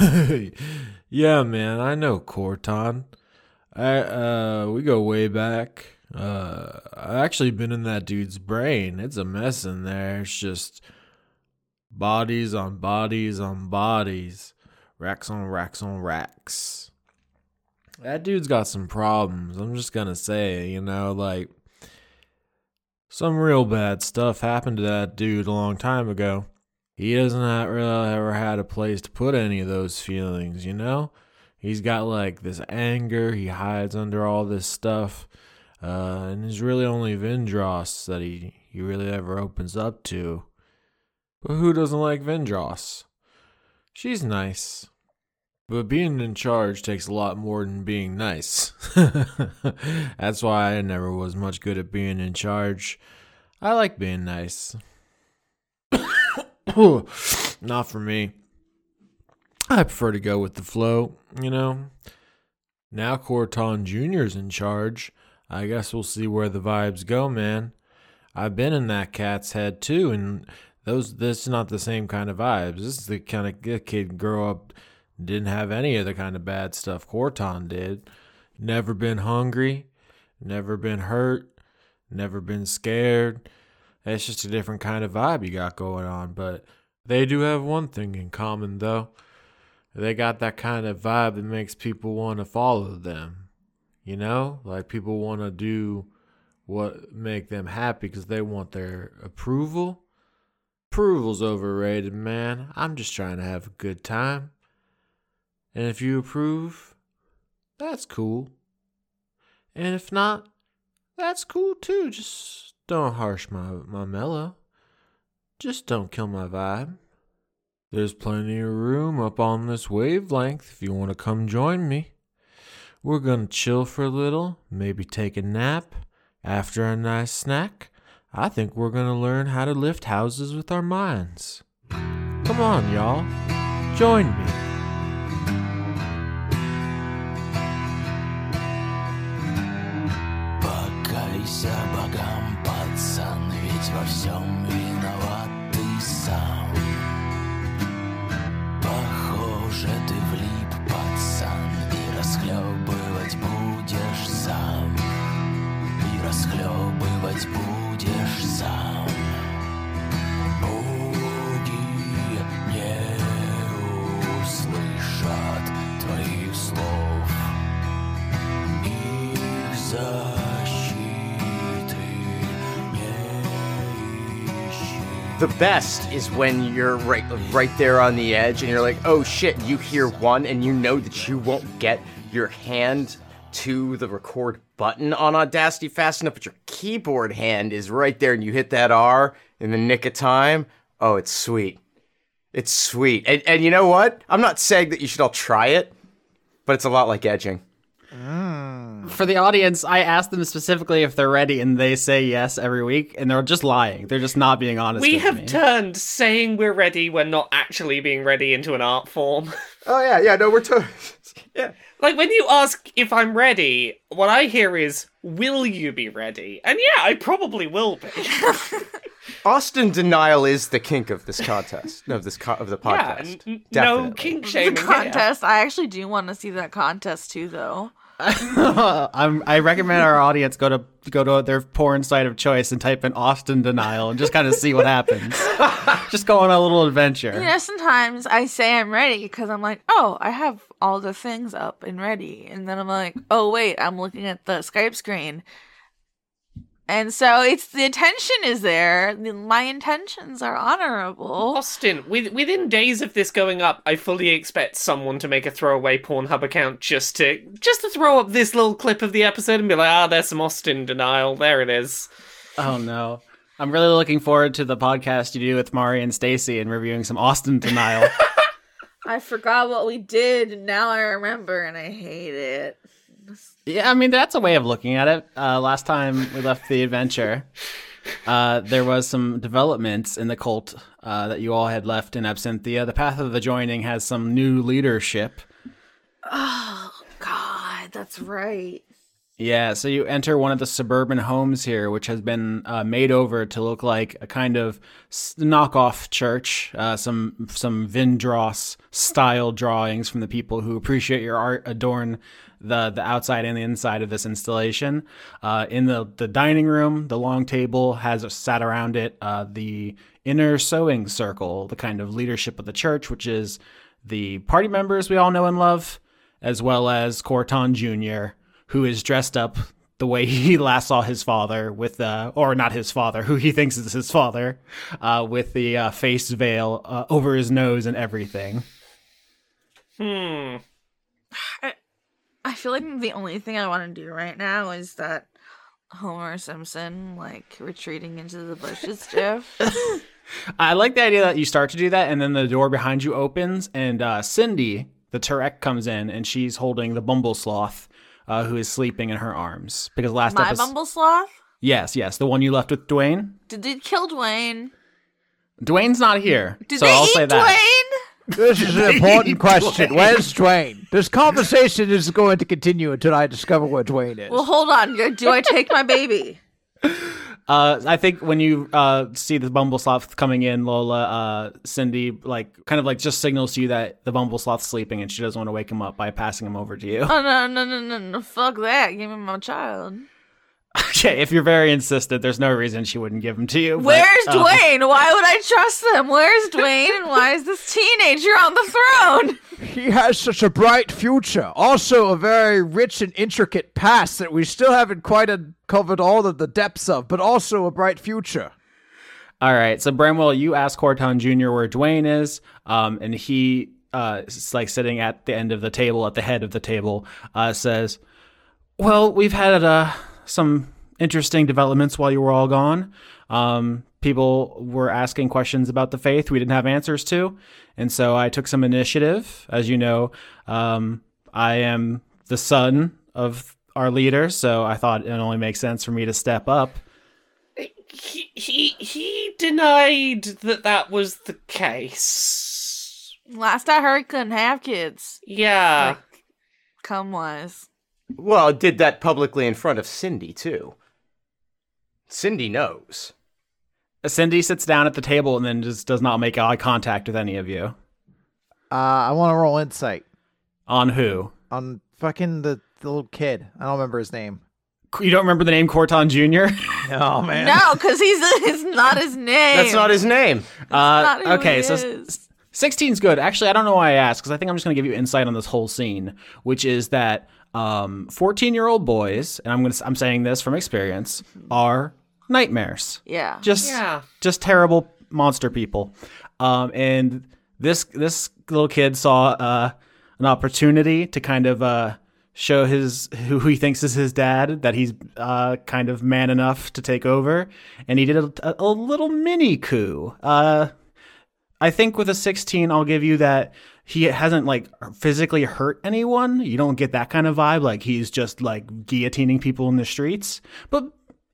yeah, man, I know Corton. I uh we go way back. Uh I've actually been in that dude's brain. It's a mess in there. It's just bodies on bodies on bodies. Racks on racks on racks. That dude's got some problems. I'm just gonna say, you know, like some real bad stuff happened to that dude a long time ago. He doesn't really ever had a place to put any of those feelings, you know? He's got like this anger, he hides under all this stuff. Uh, and it's really only Vindros that he, he really ever opens up to. But who doesn't like Vindros? She's nice. But being in charge takes a lot more than being nice. That's why I never was much good at being in charge. I like being nice. Not for me. I prefer to go with the flow, you know. Now Corton Jr.'s in charge. I guess we'll see where the vibes go, man. I've been in that cat's head too, and those this is not the same kind of vibes. This is the kind of kid grow up didn't have any of the kind of bad stuff Corton did. Never been hungry, never been hurt, never been scared. It's just a different kind of vibe you got going on. But they do have one thing in common, though. They got that kind of vibe that makes people want to follow them. You know, like people want to do what make them happy because they want their approval. Approval's overrated, man. I'm just trying to have a good time. And if you approve, that's cool. And if not, that's cool too. Just don't harsh my, my mellow. Just don't kill my vibe. There's plenty of room up on this wavelength if you want to come join me. We're going to chill for a little, maybe take a nap. After a nice snack, I think we're going to learn how to lift houses with our minds. Come on, y'all. Join me. расхлебывать будешь сам. Боги не услышат твоих слов. Их защиты не ищи. The best is when you're right right there on the edge and you're like, "Oh shit, you hear one and you know that you won't get your hand to the record button on Audacity fast enough, but your keyboard hand is right there and you hit that R in the nick of time." Oh, it's sweet. It's sweet. And and you know what? I'm not saying that you should all try it, but it's a lot like edging. Mm. For the audience, I ask them specifically if they're ready, and they say yes every week, and they're just lying. They're just not being honest. We with have me. turned saying we're ready when not actually being ready into an art form. Oh yeah, yeah, no, we're to- yeah. like when you ask if I'm ready, what I hear is, "Will you be ready?" And yeah, I probably will be. Austin denial is the kink of this contest, no, of this co- of the podcast. n- n- no Definitely. kink The shaming. here. contest. I actually do want to see that contest too, though. I recommend our audience go to go to their porn site of choice and type in Austin denial and just kind of see what happens. just go on a little adventure. You know, sometimes I say I'm ready because I'm like, oh, I have all the things up and ready. And then I'm like, oh, wait, I'm looking at the Skype screen. And so it's the attention is there. My intentions are honorable. Austin, with, within days of this going up, I fully expect someone to make a throwaway Pornhub account just to just to throw up this little clip of the episode and be like, ah, there's some Austin denial. There it is. Oh no. I'm really looking forward to the podcast you do with Mari and Stacy and reviewing some Austin denial. I forgot what we did, and now I remember, and I hate it. Yeah, I mean that's a way of looking at it. Uh, last time we left the adventure, uh, there was some developments in the cult uh, that you all had left in Absenthia. The Path of the Joining has some new leadership. Oh, God, that's right. Yeah, so you enter one of the suburban homes here, which has been uh, made over to look like a kind of knockoff church. Uh, some some Vindros style drawings from the people who appreciate your art adorn the the outside and the inside of this installation. Uh, in the the dining room, the long table has sat around it uh, the inner sewing circle, the kind of leadership of the church, which is the party members we all know and love, as well as Corton Jr who is dressed up the way he last saw his father with uh or not his father who he thinks is his father uh with the uh, face veil uh, over his nose and everything Hmm. Feel like the only thing I want to do right now is that Homer Simpson like retreating into the bushes, Jeff. i like the idea that you start to do that and then the door behind you opens and uh cindy the Turek comes in and she's holding the bumble sloth uh, who is sleeping in her arms because last My episode Bumble Sloth? yes yes the one you left with dwayne Did they kill Dwayne? dwayne's not here Did so i'll say that Dwayne? This is an important question. Where's Dwayne? This conversation is going to continue until I discover where Dwayne is. Well, hold on. Do I take my baby? Uh, I think when you uh, see the bumble sloth coming in, Lola, uh, Cindy, like, kind of like just signals to you that the bumble sloth's sleeping and she doesn't want to wake him up by passing him over to you. Oh no, no, no, no, no! Fuck that! Give me my child. okay, if you're very insistent, there's no reason she wouldn't give him to you. but, Where's uh, Dwayne? Why would I trust them? Where's Dwayne? And why is this teenager on the throne? He has such a bright future. Also, a very rich and intricate past that we still haven't quite uncovered all of the depths of, but also a bright future. All right, so Bramwell, you ask Corton Jr. where Dwayne is, um, and he, uh, is like sitting at the end of the table, at the head of the table, uh, says, "Well, we've had uh, some interesting developments while you were all gone. Um, people were asking questions about the faith we didn't have answers to, and so I took some initiative. As you know, um, I am the son of our leader, so I thought it only makes sense for me to step up." He he he denied that that was the case. Last I heard, couldn't have kids. Yeah. Come wise. Well, did that publicly in front of Cindy, too. Cindy knows. Cindy sits down at the table and then just does not make eye contact with any of you. Uh, I want to roll insight On who? on fucking the, the little kid. I don't remember his name. You don't remember the name Corton Jr.? Oh man. No, because he's it's not his name. That's not his name. uh, not who okay, he so is. 16's good. Actually, I don't know why I asked because I think I'm just going to give you insight on this whole scene, which is that um, 14 year old boys, and I'm going to I'm saying this from experience, are nightmares. Yeah. Just Yeah. just terrible monster people. Um, and this this little kid saw uh, an opportunity to kind of uh, show his who he thinks is his dad that he's uh, kind of man enough to take over, and he did a, a, a little mini coup. Uh, I think with a 16, I'll give you that he hasn't like physically hurt anyone. You don't get that kind of vibe. Like he's just like guillotining people in the streets, but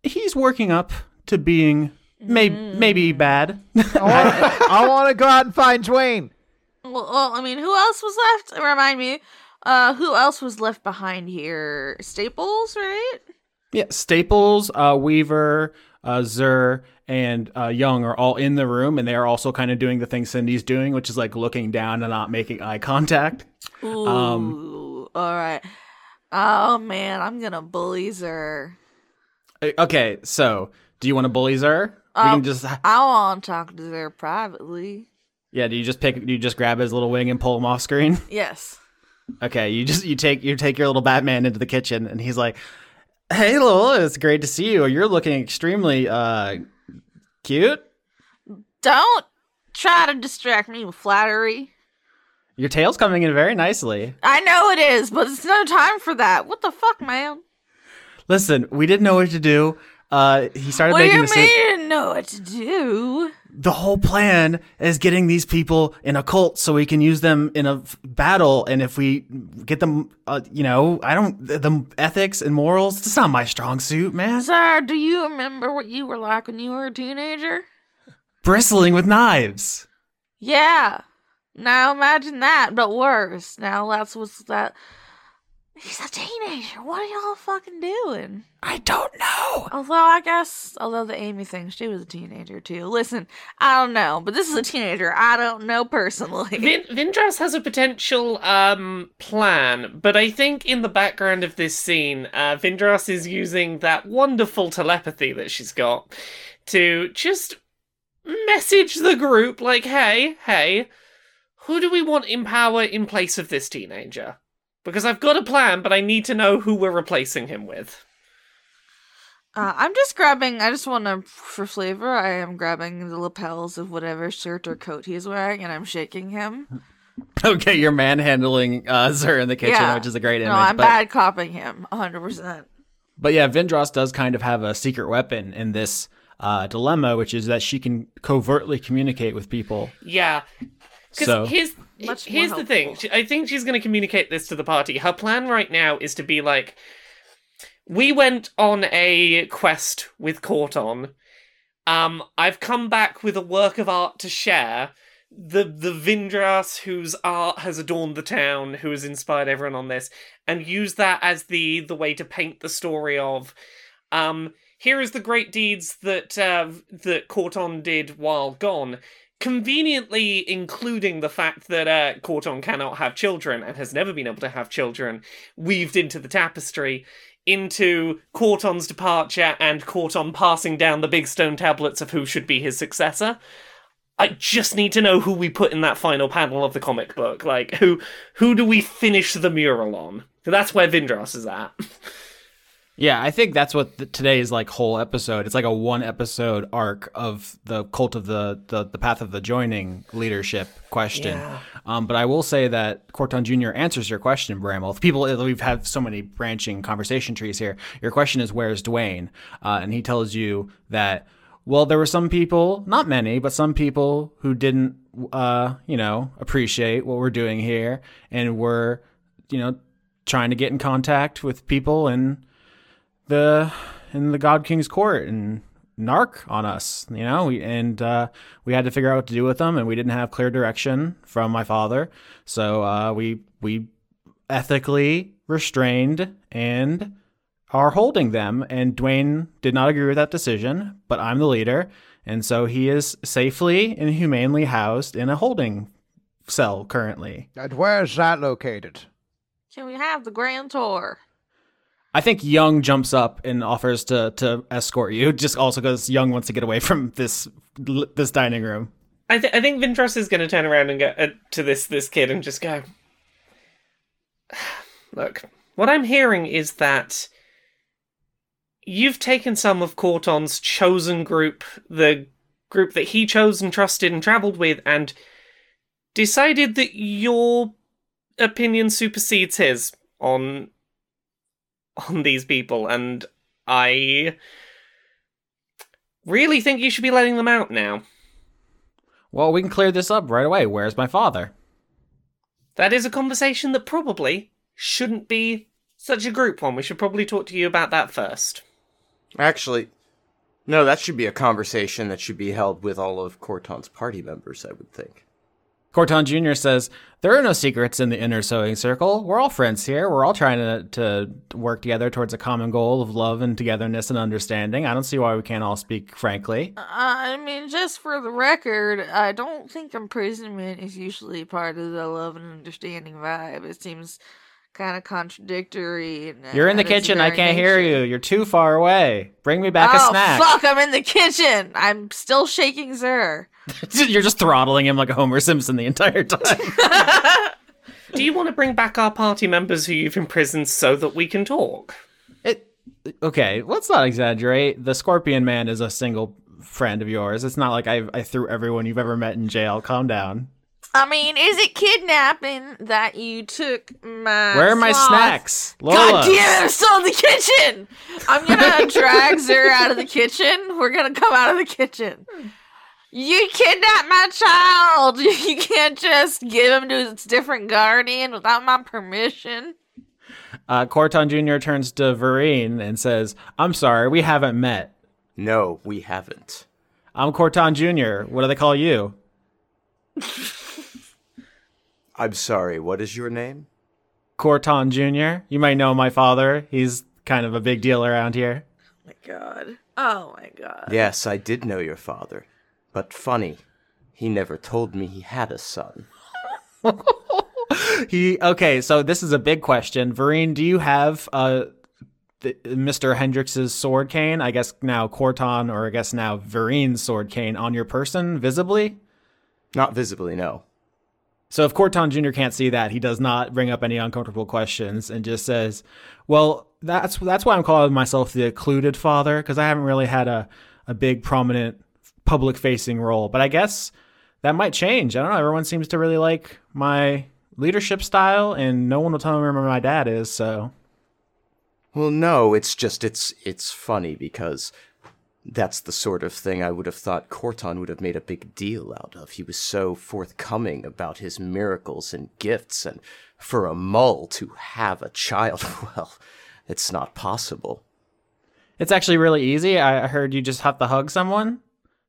he's working up to being may- maybe bad. I want to go out and find Dwayne. Well, well, I mean, who else was left? Remind me. Uh, who else was left behind here? Staples, right? yeah, Staples, uh, Weaver, uh, Zur, and uh, Young are all in the room, and they are also kind of doing the thing Cindy's doing, which is like looking down and not making eye contact. Ooh, Um, all right. Oh man, I'm gonna bully her. Uh, Okay, so do you want to bully Zur? we Um, can just I want to talk to her privately. yeah. Do you just pick? Do you just grab his little wing and pull him off screen? Yes. Okay, you just you take you take your little Batman into the kitchen, and he's like, "Hey, Lola, it's great to see you. You're looking extremely uh cute. Don't try to distract me with flattery. Your tail's coming in very nicely. I know it is, but it's no time for that. What the fuck, man? Listen, we didn't know what to do. Uh, he started What do making you the mean you didn't know what to do? The whole plan is getting these people in a cult so we can use them in a f- battle. And if we get them, uh, you know, I don't the, the ethics and morals. It's not my strong suit, man. Sir, do you remember what you were like when you were a teenager? Bristling with knives. Yeah. Now imagine that, but worse. Now that's what's that. He's a teenager. What are y'all fucking doing? I don't know. Although I guess, although the Amy thing, she was a teenager too. Listen, I don't know, but this is a teenager I don't know personally. Vin- Vindras has a potential um plan, but I think in the background of this scene, uh, Vindras is using that wonderful telepathy that she's got to just message the group like, "Hey, hey, who do we want in power in place of this teenager?" Because I've got a plan, but I need to know who we're replacing him with. Uh, I'm just grabbing. I just want to, for flavor, I am grabbing the lapels of whatever shirt or coat he's wearing, and I'm shaking him. Okay, you're manhandling uh, Zer in the kitchen, yeah, which is a great image. No, I'm but, bad copping him, 100. percent but yeah, Vindros does kind of have a secret weapon in this uh, dilemma, which is that she can covertly communicate with people. Yeah. Because So- here's Much here's the thing. She- I think she's going to communicate this to the party. Her plan right now is to be like, we went on a quest with Corton. Um, I've come back with a work of art to share. The the Vindras whose art has adorned the town, who has inspired everyone on this, and use that as the the way to paint the story of, um, here is the great deeds that uh, that Corton did while gone conveniently including the fact that uh, Corton cannot have children and has never been able to have children weaved into the tapestry into Corton's departure and Corton passing down the big stone tablets of who should be his successor. I just need to know who we put in that final panel of the comic book. Like who who do we finish the mural on? That's where Vindras is at. Yeah, I think that's what the, today's like whole episode. It's like a one episode arc of the cult of the the, the path of the joining leadership question. Yeah. Um, but I will say that Corton Jr. answers your question, Bramwell. People, we've had so many branching conversation trees here. Your question is, where's Dwayne? Uh, and he tells you that, well, there were some people, not many, but some people who didn't, uh, you know, appreciate what we're doing here and were, you know, trying to get in contact with people in the in the God King's court and narc on us, you know, we, and uh, we had to figure out what to do with them, and we didn't have clear direction from my father, so uh, we we ethically restrained and are holding them. And Dwayne did not agree with that decision, but I'm the leader, and so he is safely and humanely housed in a holding cell currently. And where is that located? Can we have the grand tour? I think Young jumps up and offers to to escort you, just also because Young wants to get away from this this dining room. I, th- I think Vindras is going to turn around and go uh, to this this kid and just go, "Look, what I'm hearing is that you've taken some of Corton's chosen group, the group that he chose and trusted and traveled with, and decided that your opinion supersedes his on on these people, and I." Really think you should be letting them out now. Well, we can clear this up right away. Where's my father? That is a conversation that probably shouldn't be such a group one. We should probably talk to you about that first. Actually, no, that should be a conversation that should be held with all of Corton's party members, I would think. Corton Jr. says, There are no secrets in the inner sewing circle. We're all friends here. We're all trying to, to work together towards a common goal of love and togetherness and understanding. I don't see why we can't all speak frankly. I mean, just for the record, I don't think imprisonment is usually part of the love and understanding vibe. It seems kind of contradictory. You're in the kitchen. I can't hear you. You're too far away. Bring me back oh, a snack. fuck, I'm in the kitchen. I'm still shaking Zer. You're just throttling him like a Homer Simpson the entire time. Do you want to bring back our party members who you've imprisoned so that we can talk? it, okay, let's not exaggerate. The Scorpion Man is a single friend of yours. It's not like I, I threw everyone you've ever met in jail. Calm down. I mean, is it kidnapping that you took my Where are my sloth? snacks? Lola. God damn it, I'm still in the kitchen! I'm gonna drag Zer out of the kitchen. We're gonna come out of the kitchen. You kidnapped my child! You can't just give him to his different guardian without my permission. Uh, Corton Jr. turns to Vereen and says, I'm sorry, we haven't met. No, we haven't. I'm Corton Jr. What do they call you? I'm sorry, what is your name? Corton Jr. You might know my father. He's kind of a big deal around here. Oh my god. Oh my god. Yes, I did know your father. But funny, he never told me he had a son. He okay, so this is a big question. Vereen, do you have uh the, Mr. Hendrix's sword cane? I guess now Corton or I guess now Vereen's sword cane on your person visibly? Not visibly, no. So if Corton Jr. can't see that, he does not bring up any uncomfortable questions and just says, "Well, that's that's why I'm calling myself the occluded father because I haven't really had a a big prominent public facing role. But I guess that might change. I don't know. Everyone seems to really like my leadership style, and no one will tell me where my dad is. So Well, no, it's just it's it's funny because that's the sort of thing I would have thought Corton would have made a big deal out of. He was so forthcoming about his miracles and gifts, and for a mul to have a child, well, it's not possible. it's actually really easy. I I heard you just have to hug someone.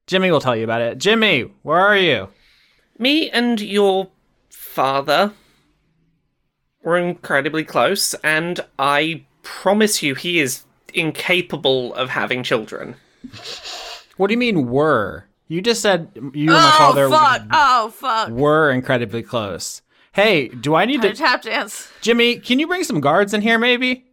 Jimmy will tell you about it. Jimmy, where are you? Me and your father were incredibly close, and I promise you he is incapable of having children. What do you mean were? You just said you and my Oh father fuck. Oh fuck. were incredibly close. Hey, do I need I to tap dance. Jimmy, can you bring some guards in here maybe?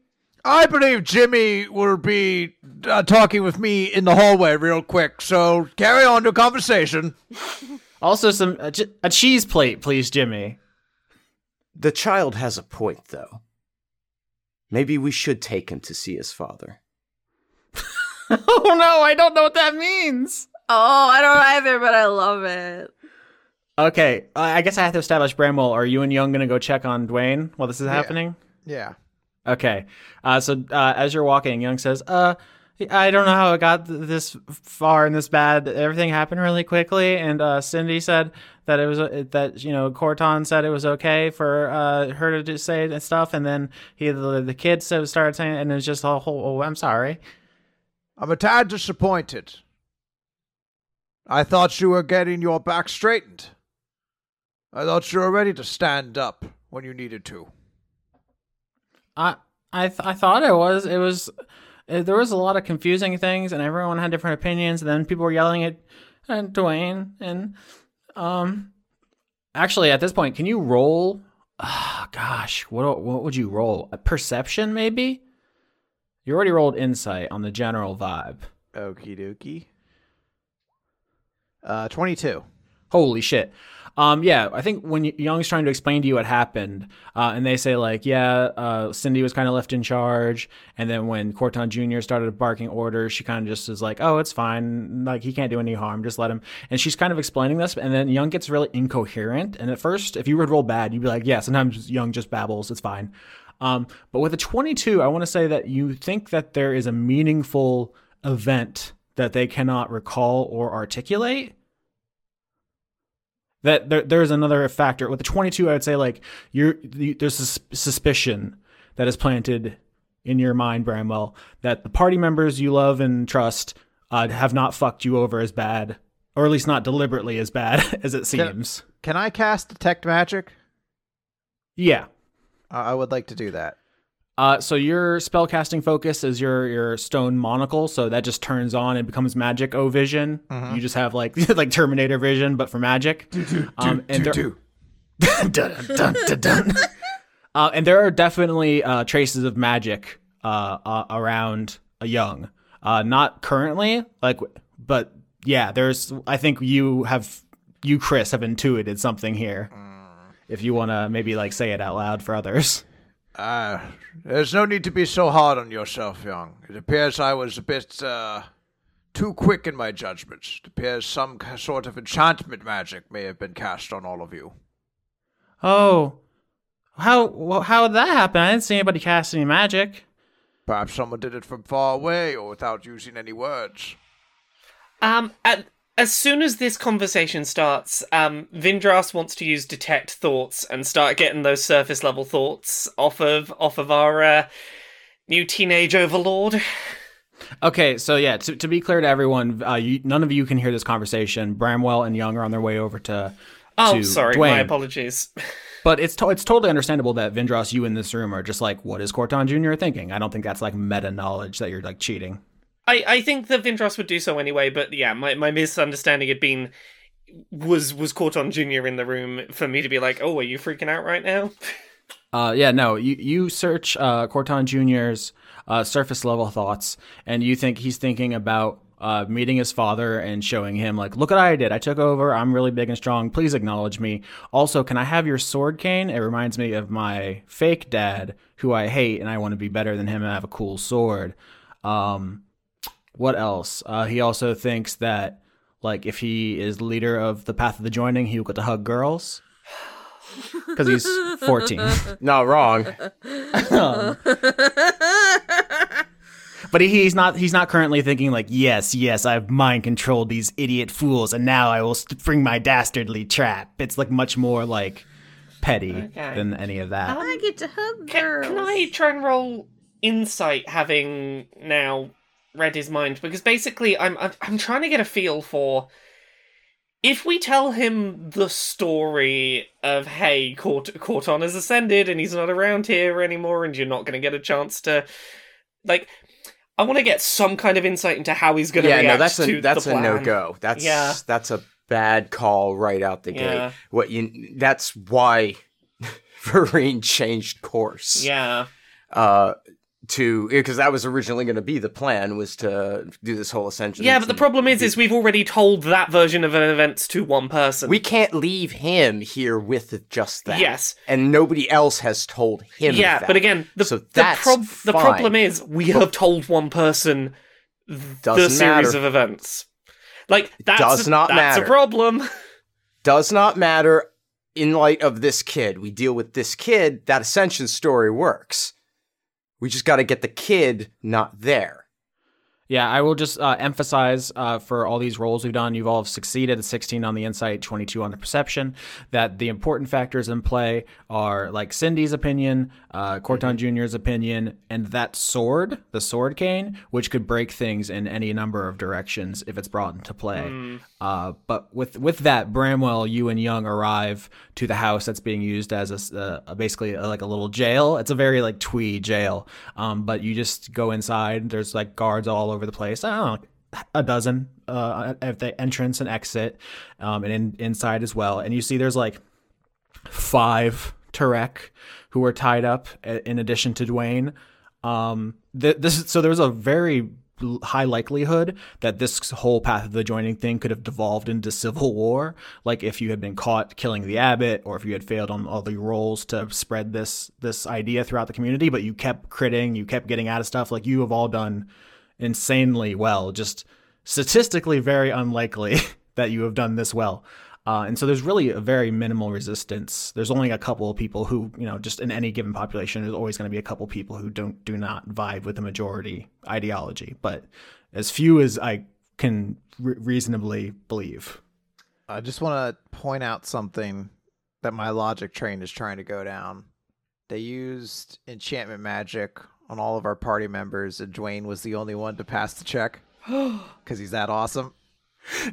I believe Jimmy will be uh, talking with me in the hallway real quick, so carry on your conversation. Also some a, ch- a cheese plate, please, Jimmy. The child has a point, though. Maybe we should take him to see his father. oh no, I don't know what that means. Oh, I don't either, but I love it. Okay, uh, I guess I have to establish Bramwell. Are you and Young gonna go check on Dwayne while this is happening? Yeah. Okay. Uh, so uh, as you're walking, Young says, "Uh, I don't know how it got th- this far and this bad. Everything happened really quickly." And uh, Cindy said that it was uh, that you know Corton said it was okay for uh, her to just say it and stuff, and then he the, the kids started saying, it, and it was just a whole. Oh, I'm sorry. I'm a tad disappointed. I thought you were getting your back straightened. I thought you were ready to stand up when you needed to. I I th- I thought it was it was uh, there was a lot of confusing things and everyone had different opinions and then people were yelling at, at Dwayne and um actually at this point can you roll ah gosh what what would you roll a perception maybe you already rolled insight on the general vibe Okie dokie. Uh, 22. Holy shit. Um, yeah, I think when Young's trying to explain to you what happened, uh, and they say like, yeah, uh, Cindy was kind of left in charge, and then when Corton Jr. started barking orders, she kind of just is like, oh, it's fine, like he can't do any harm, just let him. And she's kind of explaining this, and then Young gets really incoherent. And at first, if you would roll bad, you'd be like, yeah, sometimes Young just babbles, it's fine. Um, but with a 22, I want to say that you think that there is a meaningful event that they cannot recall or articulate? That there, there's another factor. With the 22 i would say like you're you, there's a suspicion that is planted in your mind bramwell that the party members you love and trust uh, have not fucked you over as bad or at least not deliberately as bad as it seems. Can I cast Detect Magic? yeah Uh, I would like to do that. uh, so your spellcasting focus is your your stone monocle, so that just turns on and becomes magic O vision. You just have like like Terminator vision, but for magic. Um, and there- dun, dun, dun, dun, dun. uh, and there are definitely uh, traces of magic uh, uh, around a young. Uh, not currently, like, but yeah, there's. I think you have, you Chris have intuited something here. If you want to maybe like say it out loud for others. Uh, there's no need to be so hard on yourself, Young. It appears I was a bit, uh, too quick in my judgments. It appears some sort of enchantment magic may have been cast on all of you. Oh, how well, how did that happen? I didn't see anybody cast any magic. Perhaps someone did it from far away or without using any words. Um, at, as soon as this conversation starts, um, Vindras wants to use detect thoughts and start getting those surface level thoughts off of off of our uh, new teenage overlord. Okay, so yeah, to, to be clear to everyone, uh, you, none of you can hear this conversation. Bramwell and Young are on their way over to. Oh, to sorry, Dwayne. my apologies. But it's to- it's totally understandable that Vindros, you in this room are just like, what is Corton Jr. thinking? I don't think that's like meta knowledge that you're like cheating. I, I think that Vindros would do so anyway, but yeah, my, my misunderstanding had been was was Corton Jr. in the room for me to be like, oh, are you freaking out right now? Uh, yeah, no, you you search uh, Corton Jr.'s uh, surface level thoughts, and you think he's thinking about uh, meeting his father and showing him like, look what I did. I took over. I'm really big and strong. Please acknowledge me. Also, can I have your sword cane? It reminds me of my fake dad, who I hate, and I want to be better than him and have a cool sword. Um, what else? Uh, he also thinks that like if he is leader of the Path of the Joining, he will get to hug girls. Because he's 14. Not wrong. But he, he's not he's not currently thinking like, yes, yes, I've mind controlled these idiot fools, and now I will spring my dastardly trap. It's like much more like petty Okay. than any of that. I get to hug Can, girls. can I try and roll insight, having now read his mind? Because basically, I'm I'm, I'm trying to get a feel for if we tell him the story of hey, Cort- Corton has ascended and he's not around here anymore, and you're not going to get a chance to like. I want to get some kind of insight into how he's going to Yeah, react no, that's to a that's the a no go. That's Yeah. that's a bad call right out the Yeah. gate. What you that's why Vereen changed course. Yeah, Uh to because that was originally going to be the plan was to do this whole ascension. yeah, but the problem is, is we've already told that version of events to one person. we can't leave him here with just that. Yes. and nobody else has told him. yeah, that. but again, the So the, prob- the problem is we have told one person the series matter. of events. Like that's does a, not that's matter. a problem. does not matter in light of this kid. We deal with this kid, that ascension story works. We just got to get the kid not there. Yeah, I will just uh, emphasize uh, for all these rolls we've done, you've all succeeded 16 on the insight, 22 on the perception, that the important factors in play are like Cindy's opinion, uh, Corton Jr.'s opinion, and that sword, the sword cane, which could break things in any number of directions if it's brought into play. Uh, but with with that, Bramwell, you and Young arrive to the house that's being used as a, uh, a- basically a, like a little jail. It's a very like twee jail. Um, but you just go inside. There's like guards all over the place. I don't know, a dozen uh, at the entrance and exit, um, and in, inside as well. And you see there's like five Turek who are tied up in addition to Dwayne. Um, th- this so there's a very high likelihood that this whole path of the joining thing could have devolved into civil war. Like if you had been caught killing the abbot, or if you had failed on all the rolls to spread this this idea throughout the community, but you kept critting, you kept getting out of stuff. Like you have all done insanely well. Just statistically very unlikely that you have done this well. Uh, and so there's really a very minimal resistance. There's only a couple of people who, you know, just in any given population, there's always going to be a couple people who don't do not vibe with the majority ideology, but as few as I can re- reasonably believe. I just want to point out something that my logic train is trying to go down. They used enchantment magic on all of our party members, and Dwayne was the only one to pass the check because he's that awesome.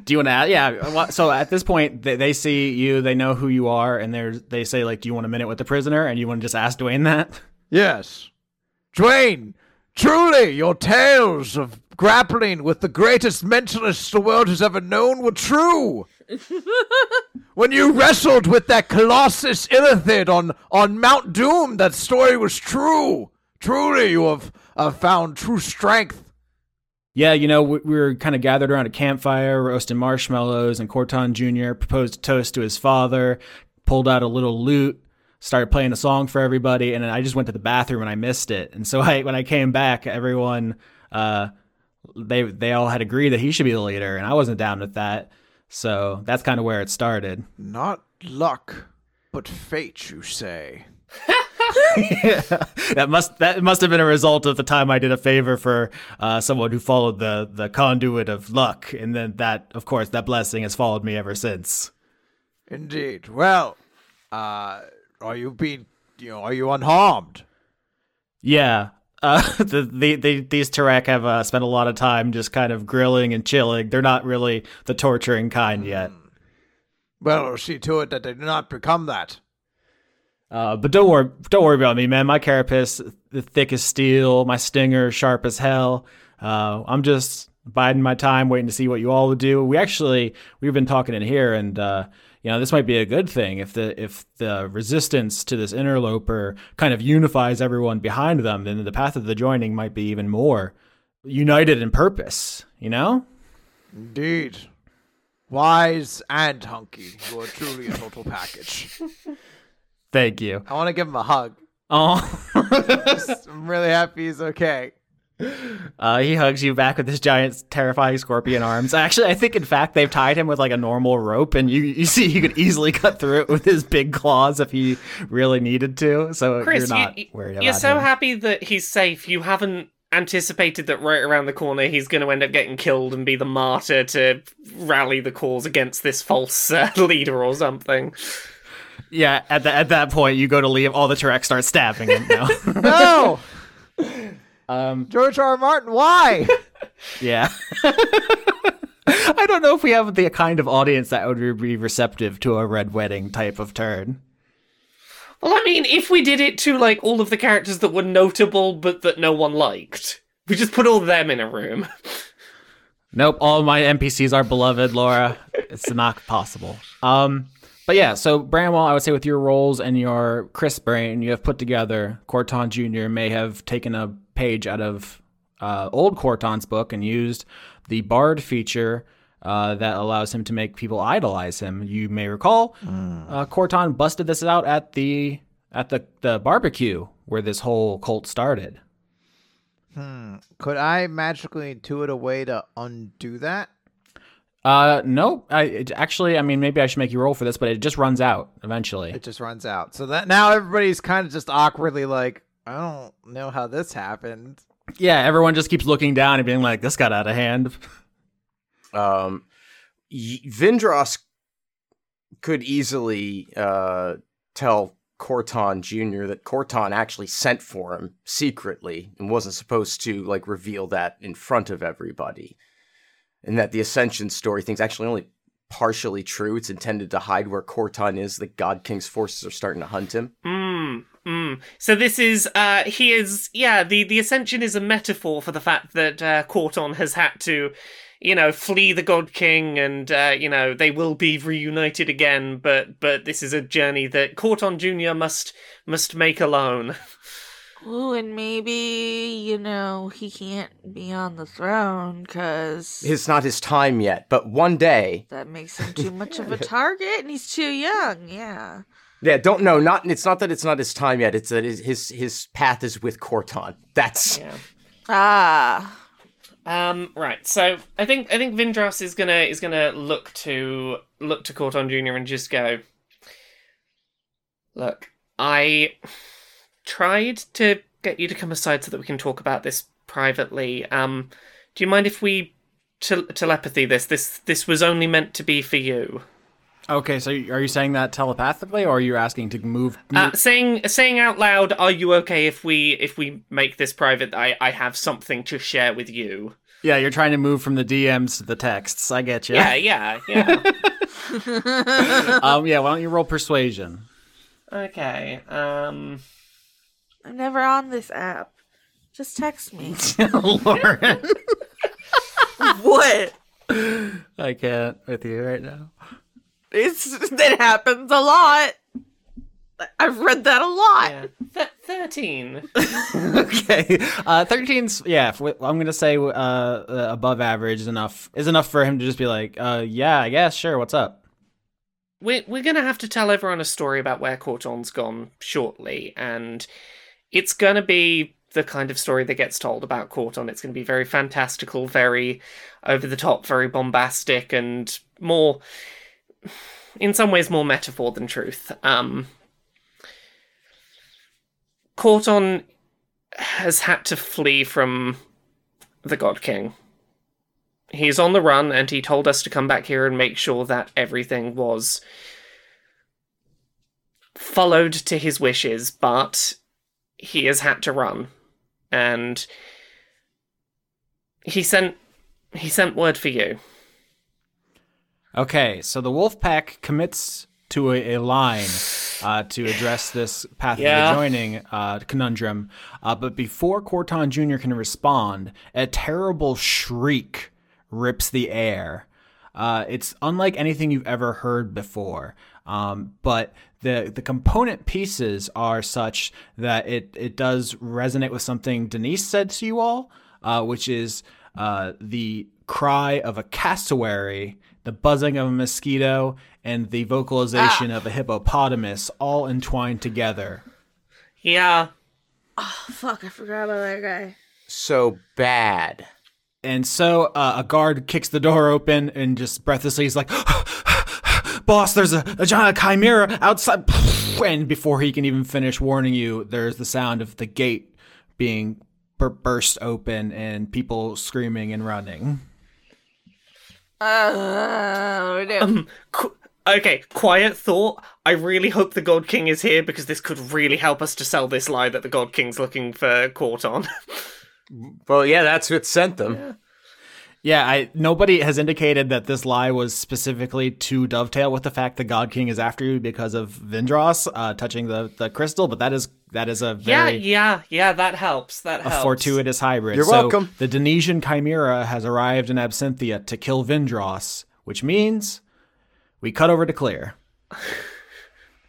Do you want to add? Yeah. So at this point, they, they see you, they know who you are, and they they say like, "Do you want a minute with the prisoner?" And you want to just ask Dwayne that. Yes. Dwayne, truly, your tales of grappling with the greatest mentalists the world has ever known were true. when you wrestled with that Colossus Illithid on, on Mount Doom, that story was true. Truly, you have uh, found true strength. Yeah, you know, we, we were kind of gathered around a campfire, roasting marshmallows, and Corton Jr. proposed a toast to his father, pulled out a little lute, started playing a song for everybody, and then I just went to the bathroom and I missed it. And so I, when I came back, everyone, uh, they they all had agreed that he should be the leader, and I wasn't down with that. So that's kind of where it started. Not luck, but fate, you say. that must that must have been a result of the time I did a favor for uh, someone who followed the the conduit of luck, and then that, of course, that blessing has followed me ever since. Indeed. Well, uh, are you being, you know, are you unharmed? Yeah. Uh, the, the, the, these Turek have uh, spent a lot of time just kind of grilling and chilling. They're not really the torturing kind yet. Well, see to it that they do not become that. Uh, but don't worry, don't worry about me, man. My carapace, the thick as steel, my stinger sharp as hell. Uh, I'm just biding my time, waiting to see what you all would do. We actually we've been talking in here, and uh, you know this might be a good thing if the if the resistance to this interloper kind of unifies everyone behind them. Then the path of the joining might be even more united in purpose. You know? Indeed. Wise and hunky. You are truly a total package. Thank you. I want to give him a hug. Oh. I'm really happy he's okay. Uh, he hugs you back with his giant, terrifying scorpion arms. Actually, I think in fact they've tied him with like a normal rope, and you you see he could easily cut through it with his big claws if he really needed to. So Chris, you're not you, worried about you're so him. happy that he's safe. You haven't anticipated that right around the corner he's going to end up getting killed and be the martyr to rally the cause against this false uh, leader or something. Yeah, at that at that point, you go to leave. All the Turek start stabbing him. No. No! um. George R. R. Martin, why? Yeah. I don't know if we have the kind of audience that would be receptive to a red wedding type of turn. Well, I mean, if we did it to like all of the characters that were notable but that no one liked, we just put all them in a room. Nope, all my NPCs are beloved, Laura. It's not possible. Um, but yeah, so Bramwell, I would say with your rolls and your crisp brain, you have put together. Corton Jr. may have taken a page out of uh, old Corton's book and used the Bard feature uh, that allows him to make people idolize him. You may recall, uh, Corton busted this out at the at the, the barbecue where this whole cult started. Could I magically intuit a way to undo that? Uh, no, I it, actually, I mean, maybe I should make you roll for this, but it just runs out eventually. It just runs out. So that now everybody's kind of just awkwardly like, I don't know how this happened. Yeah, everyone just keeps looking down and being like, "This got out of hand." um, y- Vindros could easily uh, tell Corton Jr. that Corton actually sent for him secretly and wasn't supposed to like reveal that in front of everybody. And that the Ascension story thing's actually only partially true. It's intended to hide where Corton is. The God King's forces are starting to hunt him. Mm, mm. So this is, uh, he is, yeah, the, the Ascension is a metaphor for the fact that uh, Corton has had to, you know, flee the God King and, uh, you know, they will be reunited again, but, but this is a journey that Corton Jr. must, must make alone. Ooh, and maybe, you know, he can't be on the throne because It's not his time yet, but one day. that makes him too much of a target and he's too young. Yeah. Yeah, don't know. Not it's not that it's not his time yet. It's that his his, his path is with Corton. That's Yeah. Ah. Um, right. So I think I think Vindros is gonna is gonna look to look to Corton Jr. and just go. Look, I tried to get you to come aside so that we can talk about this privately. Um, do you mind if we tel- telepathy this? This this was only meant to be for you. Okay, so are you saying that telepathically, or are you asking to move? Uh, saying saying out loud, are you okay if we if we make this private? I I have something to share with you. yeah, you're trying to move from the DMs to the texts. I get you. Yeah, yeah, yeah. um, yeah. Why don't you roll persuasion? okay. Um. I'm never on this app. Just text me. Lauren, what? I can't with you right now. It's it happens a lot. I've read that a lot. Yeah. Th- 13. okay, uh, 13's yeah. I'm gonna say uh, uh, above average is enough. Is enough for him to just be like, uh, yeah, I guess, sure. What's up? We're, we're going to have to tell everyone a story about where Corton's gone shortly, and it's going to be the kind of story that gets told about Corton. It's going to be very fantastical, very over the top, very bombastic, and more, in some ways, more metaphor than truth. Um, Corton has had to flee from the God King. He's on the run, and he told us to come back here and make sure that everything was followed to his wishes, but he has had to run. And he sent he sent word for you. Okay, so the wolf pack commits to a, a line uh, to address this path Yeah. of the joining uh, conundrum. Uh, but before Corton Jr. can respond, a terrible shriek rips the air. Uh, it's unlike anything you've ever heard before. Um, but the the component pieces are such that it it does resonate with something Denise said to you all, uh, which is uh, the cry of a cassowary, the buzzing of a mosquito, and the vocalization of a hippopotamus all entwined together. Yeah. Oh fuck, I forgot about that guy. So bad. And so uh, a guard kicks the door open and just breathlessly is like, Boss, there's a, a giant chimera outside. And before he can even finish warning you, there's the sound of the gate being bur- burst open and people screaming and running. Uh, what do we do? Qu- okay, quiet thought. I really hope the God King is here because this could really help us to sell this lie that the God King's looking for Corton. Well, yeah, that's what sent them. Yeah, I nobody has indicated that this lie was specifically to dovetail with the fact that God King is after you because of Vindros uh, touching the, the crystal, but that is that is a yeah, very yeah, yeah. That helps. That helps a helps. fortuitous hybrid. You're so welcome. The Denesian Chimera has arrived in Absinthia to kill Vindros, which means we cut over to Clear.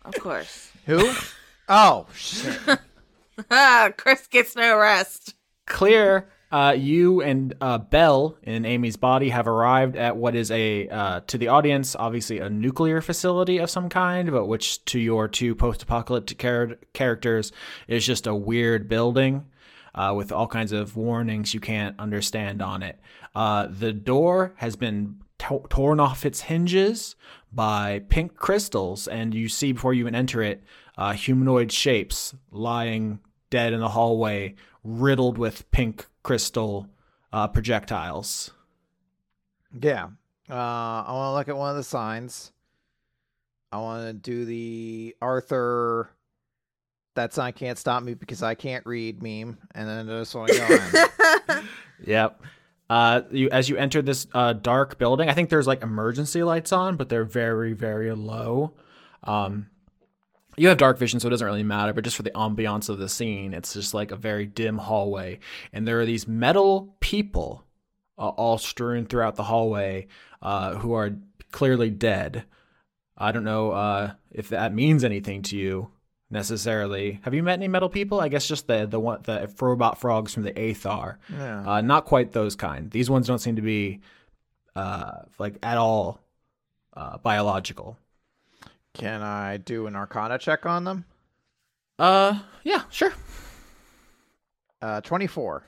Of course. Who? oh, shit. Ah, Chris gets no rest. Clear, uh, you and uh, Bell in Amy's body have arrived at what is a, uh, to the audience, obviously a nuclear facility of some kind, but which to your two post-apocalyptic char- characters is just a weird building uh, with all kinds of warnings you can't understand on it. Uh, the door has been to- torn off its hinges by pink crystals, and you see before you even enter it uh, humanoid shapes lying dead in the hallway, riddled with pink crystal uh, projectiles. Yeah. Uh, I want to look at one of the signs. I want to do the Arthur. That sign can't stop me because I can't read meme, and then I just want to go in. Yep. Uh, you as you enter this uh, dark building, I think there's like emergency lights on, but they're very, very low. Um, you have dark vision, so it doesn't really matter. But just for the ambiance of the scene, it's just like a very dim hallway, and there are these metal people uh, all strewn throughout the hallway uh, who are clearly dead. I don't know uh, if that means anything to you necessarily. Have you met any metal people? I guess just the the one the robot frogs from the Aethar. Yeah. Uh, not quite those kind. These ones don't seem to be uh, like at all uh, biological. Can I do an Arcana check on them? Uh, yeah, sure. Uh, 24.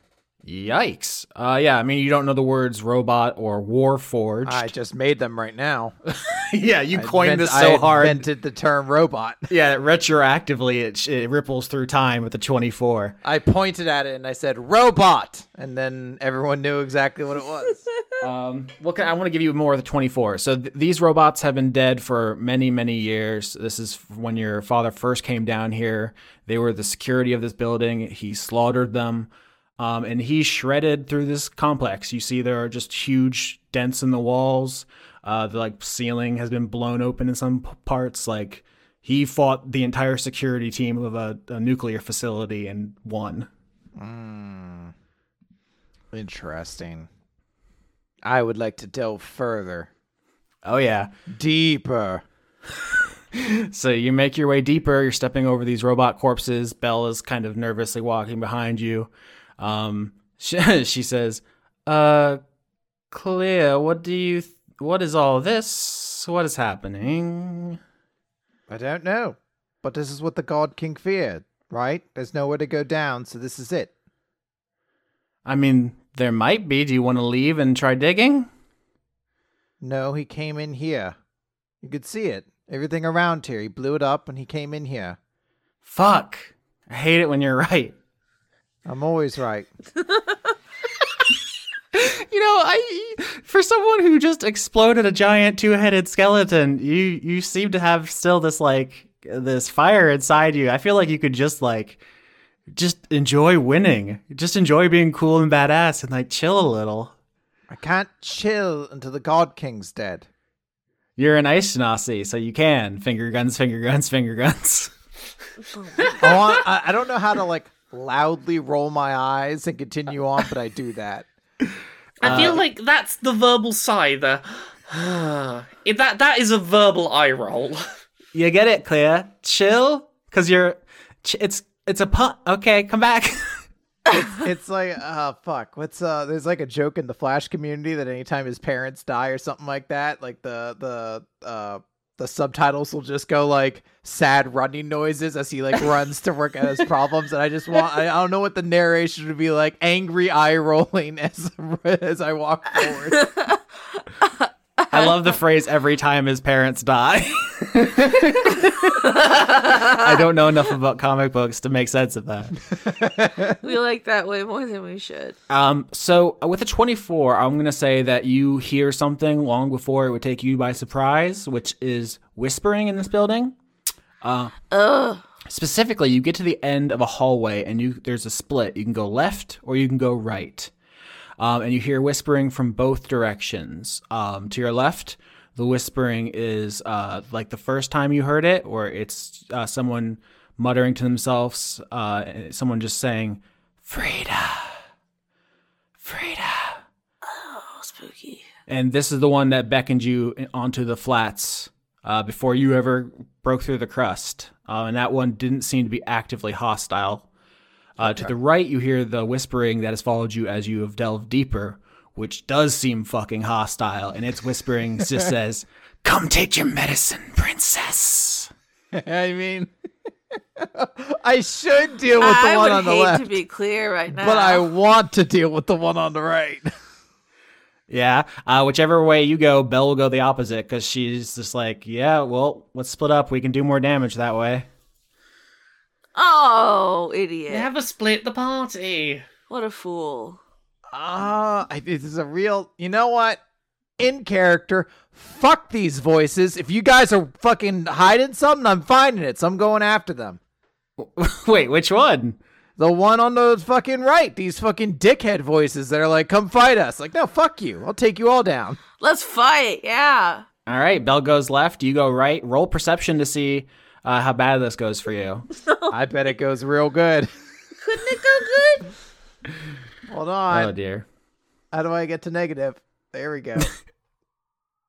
Yikes. Uh, yeah, I mean, you don't know the words robot or war warforged. I just made them right now. yeah, you I coined invent- this so I hard. invented the term robot. yeah, retroactively, it, it ripples through time with the 24. I pointed at it and I said robot, and then everyone knew exactly what it was. Um, look, I want to give you more of the 24. So th- these robots have been dead for many, many years. This is when your father first came down here. They were the security of this building. He slaughtered them. Um, and he shredded through this complex. You see, there are just huge dents in the walls. Uh, the like ceiling has been blown open in some p- parts. Like he fought the entire security team of a, a nuclear facility and won. Interesting. I would like to delve further, Oh yeah. deeper. So you make your way deeper. You're stepping over these robot corpses. Belle is kind of nervously walking behind you. Um, she, she says, "Uh, Clea, what do you? Th- what is all this? What is happening?" I don't know, but this is what the God King feared, right? There's nowhere to go down, so this is it. I mean, there might be. Do you want to leave and try digging? No, he came in here. You could see it. Everything around here. He blew it up and he came in here. Fuck. I hate it when you're right. I'm always right. You know, I for someone who just exploded a giant two-headed skeleton, you you seem to have still this like this fire inside you. I feel like you could just like just enjoy winning. Just enjoy being cool and badass and like chill a little. I can't chill until the God King's dead. You're an ice Nazi, so you can finger guns, finger guns, finger guns. Oh, I, want, I, I don't know how to like loudly roll my eyes and continue on, but I do that. I feel like that's the verbal sigh. The It- that that is a verbal eye roll. You get it, Clea? Chill, cause you're. Ch- it's it's a pun. Okay, come back. It's like, uh, fuck. What's uh? There's like a joke in the Flash community that anytime his parents die or something like that, like the the uh the subtitles will just go like sad running noises as he like runs to work out his problems, and I just want I, I don't know what the narration would be like, angry eye rolling as as I walk forward. I love the phrase "every time his parents die." I don't know enough about comic books to make sense of that. we like that way more than we should. Um, so uh, with a 24, I'm gonna say that you hear something long before it would take you by surprise, which is whispering in this building. Uh, Ugh. specifically, you get to the end of a hallway and you there's a split. You can go left or you can go right, um, and you hear whispering from both directions. Um, to your left, the whispering is uh, like the first time you heard it, or it's uh, someone muttering to themselves, uh, someone just saying, "Frida, Frida." Oh, spooky. And this is the one that beckoned you onto the flats uh, before you ever broke through the crust. Uh, and that one didn't seem to be actively hostile. Uh, To the right, you hear the whispering that has followed you as you have delved deeper, which does seem fucking hostile. And its whispering just says, Come take your medicine, princess. I mean, I should deal with the I one on the hate left, to be clear right now. but I want to deal with the one on the right. Yeah. Uh, whichever way you go, Belle will go the opposite because she's just like, Yeah, well, let's split up. We can do more damage that way. Oh, idiot! Never split the party. What a fool! Ah, I this is a real. You know what? In character, fuck these voices. If you guys are fucking hiding something, I'm finding it. So I'm going after them. Wait, which one? The one on the fucking right, these fucking dickhead voices that are like, "Come fight us!" Like, no, fuck you. I'll take you all down. Let's fight. Yeah. All right, Bell goes left. You go right. Roll perception to see uh, how bad this goes for you. I bet it goes real good. Couldn't it go good? Hold on. Oh dear. How do I get to negative? There we go.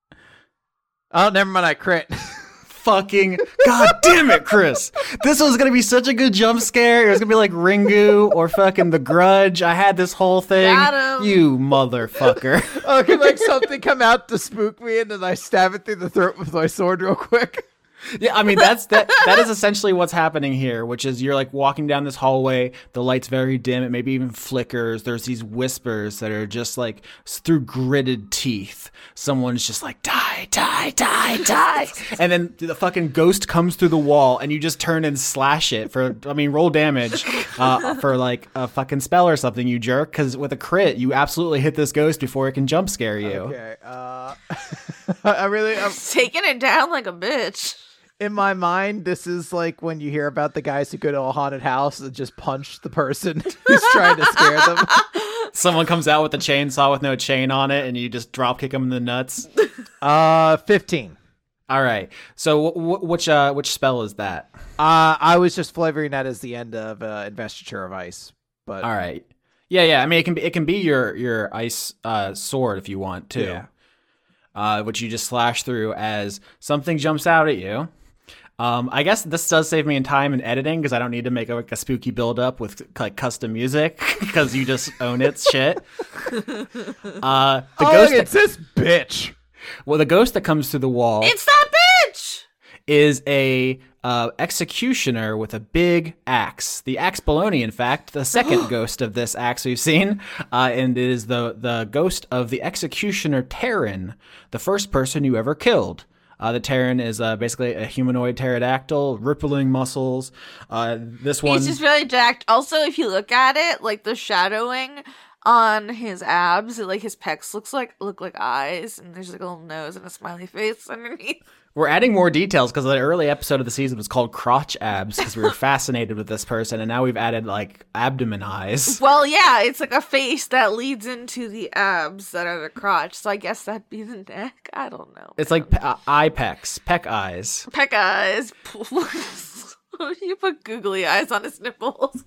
oh, never mind. I crit. Fucking god damn it, Chris! This was gonna be such a good jump scare. It was gonna be like Ringu or fucking The Grudge. I had this whole thing. Got him. You motherfucker. oh, can like something come out to spook me, and then I stab it through the throat with my sword real quick. Yeah, I mean that's that that is essentially what's happening here, which is you're like walking down this hallway, the light's very dim, it maybe even flickers. There's these whispers that are just like through gritted teeth. Someone's just like die, die, die, die. and then the fucking ghost comes through the wall and you just turn and slash it for I mean roll damage uh, for like a fucking spell or something, you jerk, cuz with a crit, you absolutely hit this ghost before it can jump scare you. Okay. Uh, I really, I'm, Taking it down like a bitch. In my mind, this is like when you hear about the guys who go to a haunted house and just punch the person who's trying to scare them. Someone comes out with a chainsaw with no chain on it and you just drop kick them in the nuts. Uh, fifteen. All right. So w- w- which uh which spell is that? Uh, I was just flavoring that as the end of uh, investiture of ice, but All right. Yeah, yeah. I mean, it can be it can be your your ice uh, sword if you want to. Yeah. Uh, which you just slash through as something jumps out at you. Um, I guess this does save me in time and editing because I don't need to make a, like a spooky build up with like custom music because you just own its shit. Uh, the oh, ghost it's that, this bitch. well, the ghost that comes through the wall It's that bitch. is a uh, executioner with a big axe. The axe baloney, in fact, the second ghost of this axe we've seen, uh, and it is the the ghost of the executioner Terran, the first person you ever killed. Uh, the Terran is uh, basically a humanoid pterodactyl, rippling muscles. Uh, this one, He's just really jacked. Also, if you look at it, like the shadowing on his abs. Like his pecs looks like look like eyes, and there's like a little nose and a smiley face underneath. We're adding more details because the early episode of the season was called Crotch Abs because we were fascinated with this person, and now we've added like abdomen eyes. Well, yeah, it's like a face that leads into the abs that are the crotch. So I guess that'd be the neck. I don't know. It's like pe- uh, eye pecs, peck eyes. peck eyes. you put googly eyes on his nipples.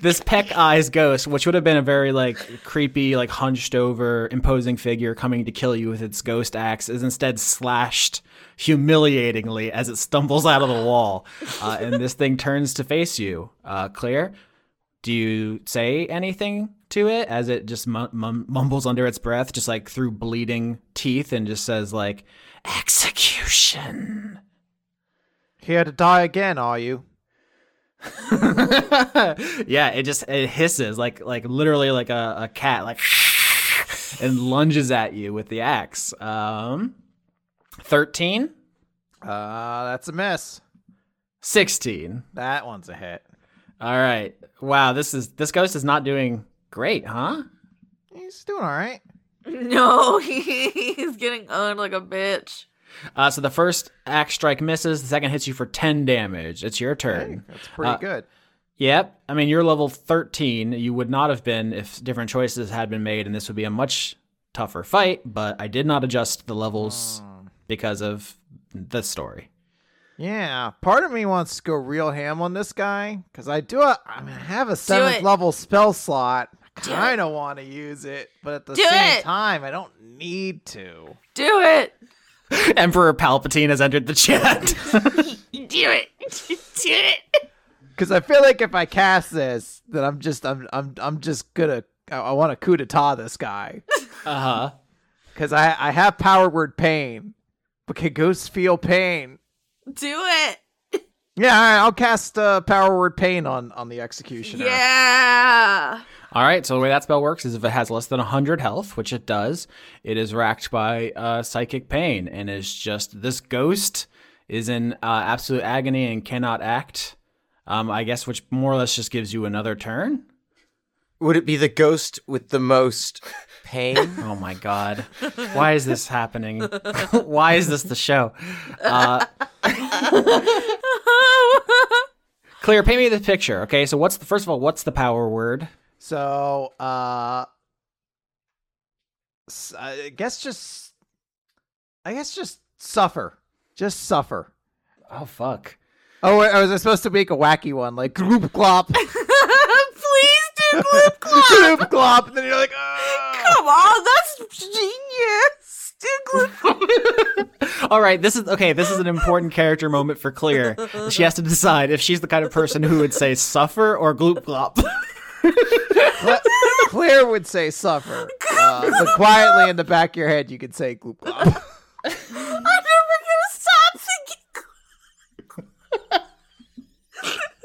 This peck eyes ghost, which would have been a very like creepy, like hunched over, imposing figure coming to kill you with its ghost axe, is instead slashed humiliatingly as it stumbles out of the wall, uh, and this thing turns to face you. Uh, Claire, do you say anything to it as it just mum- mum- mumbles under its breath, just like through bleeding teeth, and just says like execution? Here to die again, are you? yeah, it just it hisses like like literally like a, a cat like and lunges at you with the axe. Um 13, Uh, that's a miss. 16. That one's a hit. All right. Wow, this is this ghost is not doing great, huh? He's doing all right. No, he's getting owned like a bitch. Uh, so the first axe strike misses, the second hits you for 10 damage. It's your turn. That's pretty Uh, good. Yep. I mean, you're level 13. You would not have been if different choices had been made, and this would be a much tougher fight, but I did not adjust the levels because of the story. Yeah, part of me wants to go real ham on this guy because I do. A, I mean, I have a seventh level spell slot. I Do kind of want to use it, but at the Do same it. time, I don't need to. Do it. Emperor Palpatine has entered the chat. Do it. Do it. Because I feel like if I cast this, then I'm just, I'm, I'm, I'm just gonna. I, I want to coup d'etat this guy uh huh. because I, I have power word pain, but can ghosts feel pain? Do it. Yeah, all right, I'll cast uh, power word pain on on the executioner. Yeah. All right. So the way that spell works is if it has less than 100 health, which it does, it is racked by uh, psychic pain and is just this ghost is in uh, absolute agony and cannot act. Um, I guess which more or less just gives you another turn. Would it be the ghost with the most pain? Oh my god. Why is this happening? Why is this the show? Uh, Clear, paint me the picture. Okay, so what's the first of all, what's the power word? So, uh, I guess just, I guess just suffer, just suffer. Oh fuck. Oh, wait, was I supposed to make a wacky one like gloop glop, Please do gloop glop. gloop glop, and then you're like, "Ah." Come on, that's genius. Do gloop glop. All right, this is okay. This is an important character moment for Clear. She has to decide if she's the kind of person who would say suffer or gloop glop. Cla- Claire would say suffer, uh, but quietly in the back of your head, you could say gloop glop. I'm never gonna stop thinking.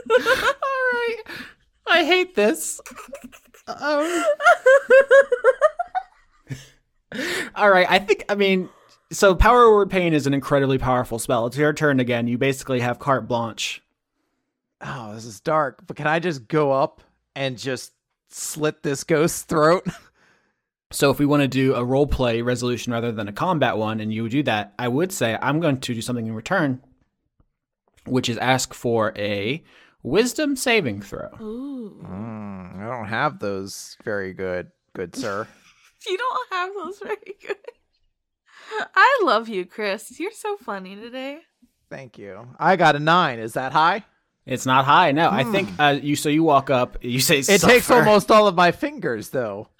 All right, I hate this. Um, all right, I think I mean. So, power word pain is an incredibly powerful spell. It's your turn again. You basically have carte blanche. oh, this is dark. But can I just go up and just slit this ghost's throat? So if we want to do a role play resolution rather than a combat one, and you would do that, I would say I'm going to do something in return, which is ask for a wisdom saving throw. Mm, I don't have those very good, good sir. You don't have those very good. I love you, Chris. You're so funny today. Thank you. I got a nine. Is that high? It's not high. No, I think uh, you. So you walk up. You say It takes almost all of my fingers, though.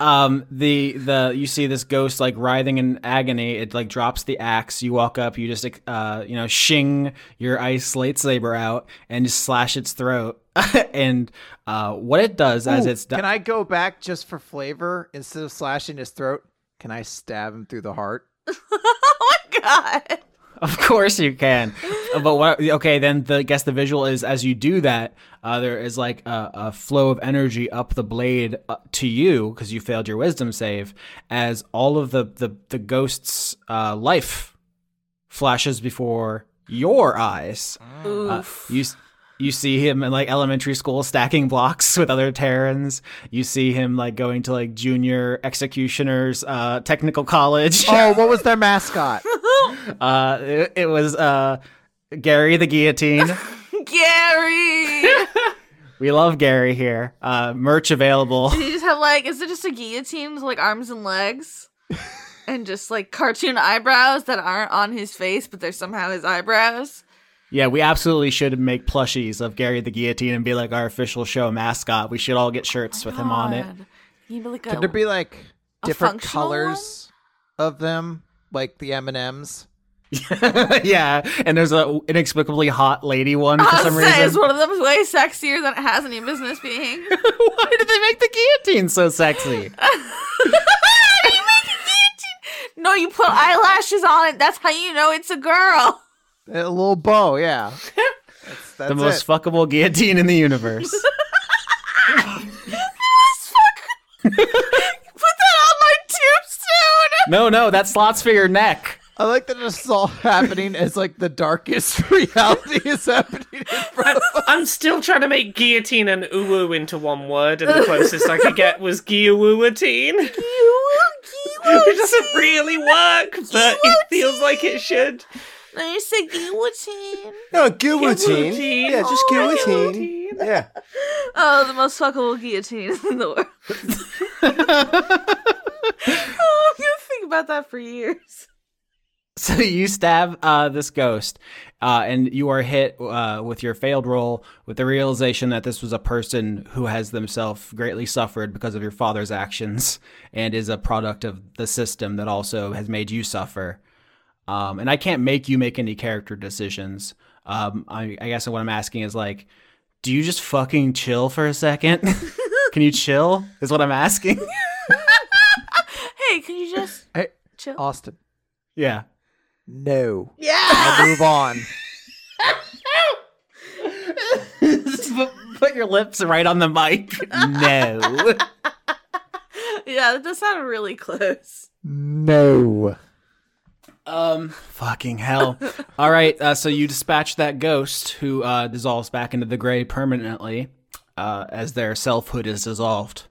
Um, the the you see this ghost like writhing in agony. It like drops the axe. You walk up. You just uh you know shing your ice lightsaber out and just slash its throat. and uh, what it does as it's done. Can I go back just for flavor instead of slashing his throat? Can I stab him through the heart? oh my god. Of course you can. but what? Okay, then the I guess the visual is as you do that, uh, there is like a, a flow of energy up the blade uh, to you because you failed your wisdom save. As all of the the the ghost's uh, life flashes before your eyes. Uh, you You see him in like elementary school stacking blocks with other Terrans. You see him like going to like junior executioners, uh, technical college. Oh, what was their mascot? Uh, it, it was uh, Gary the Guillotine. Gary. we love Gary here. Uh, merch available. Did he just have like? Is it just a guillotine with like arms and legs, and just like cartoon eyebrows that aren't on his face, but they're somehow his eyebrows? Yeah, we absolutely should make plushies of Gary the Guillotine and be like our official show mascot. We should all get shirts with him on it. God. Can like a, Could there be like different functional colors of them, like the M and M's? yeah, and there's a inexplicably hot lady one for I some was saying, is one of them way sexier than it has any business being. Why did they make the guillotine so sexy? no, you put eyelashes on it. That's how you know it's a girl. A little bow, yeah. That's, that's the most it. fuckable guillotine in the universe. Put that on my tombstone. no, no, that slots for your neck. I like that this is all happening as like the darkest reality is happening in front of us. I'm still trying to make guillotine and uwu into one word, and the closest I could get was guillotine. It doesn't really work, but it feels like it should. No, you said guillotine. No, guillotine. Guillotine. Yeah, just Oh, guillotine. guillotine. Yeah. Oh, the most fuckable guillotine in the world. oh, I'm gonna think about that for years. So you stab uh, this ghost, uh, and you are hit uh, with your failed roll with the realization that this was a person who has themselves greatly suffered because of your father's actions and is a product of the system that also has made you suffer. Um, and I can't make you make any character decisions. Um, I, I guess what I'm asking is like, do you just fucking chill for a second? Can you chill? Is what I'm asking. Hey, can you just Hey, chill? Austin, yeah. No. yeah. I'll move on. Put, put your lips right on the mic. No. yeah, that does sound really close. No. Um, fucking hell. All right, uh, so you dispatch that ghost who uh, dissolves back into the gray permanently uh, as their selfhood is dissolved.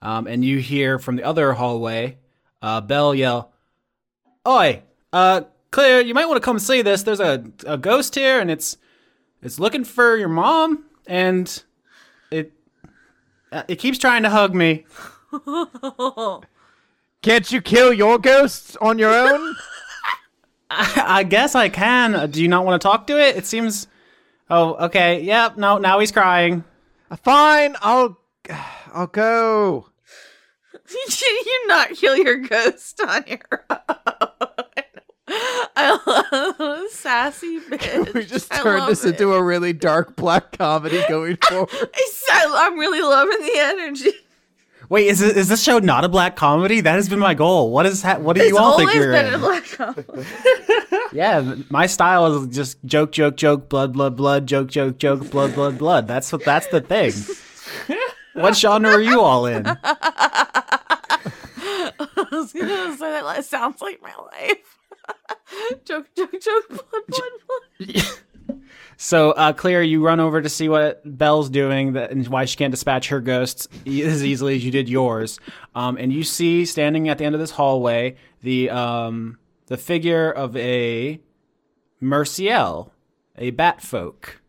Um, and you hear from the other hallway uh, Bell yell, Oi, uh, Claire, you might want to come see this. There's a, a ghost here, and it's it's looking for your mom, and it uh, it keeps trying to hug me. Can't you kill your ghosts on your own? I guess I can. Uh, Do you not want to talk to it? It seems. Oh, okay. Yep. No. Now he's crying. Fine, I'll I'll go. Did you not kill your ghost on your own? I love sassy bitch. We just I turned this it. into a really dark black comedy going forward. It's- I- I'm really loving the energy. Wait, is it, is this show not a black comedy? That has been my goal. What is ha- What do you all always think you're been in? a black comedy. Yeah, my style is just joke, joke, joke, blood, blood, blood, joke, joke, joke, blood, blood, blood. That's what. That's the thing. what genre are you all in? I was gonna say that sounds like my life. joke, joke, joke, blood, blood, blood. So, uh, Claire, you run over to see what Belle's doing that, and why she can't dispatch her ghosts e- as easily as you did yours. Um, and you see standing at the end of this hallway the um, the figure of a Merciel, a bat folk.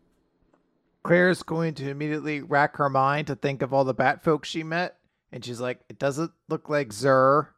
Claire's going to immediately rack her mind to think of all the bat folk she met, and she's like, "It doesn't look like Zer."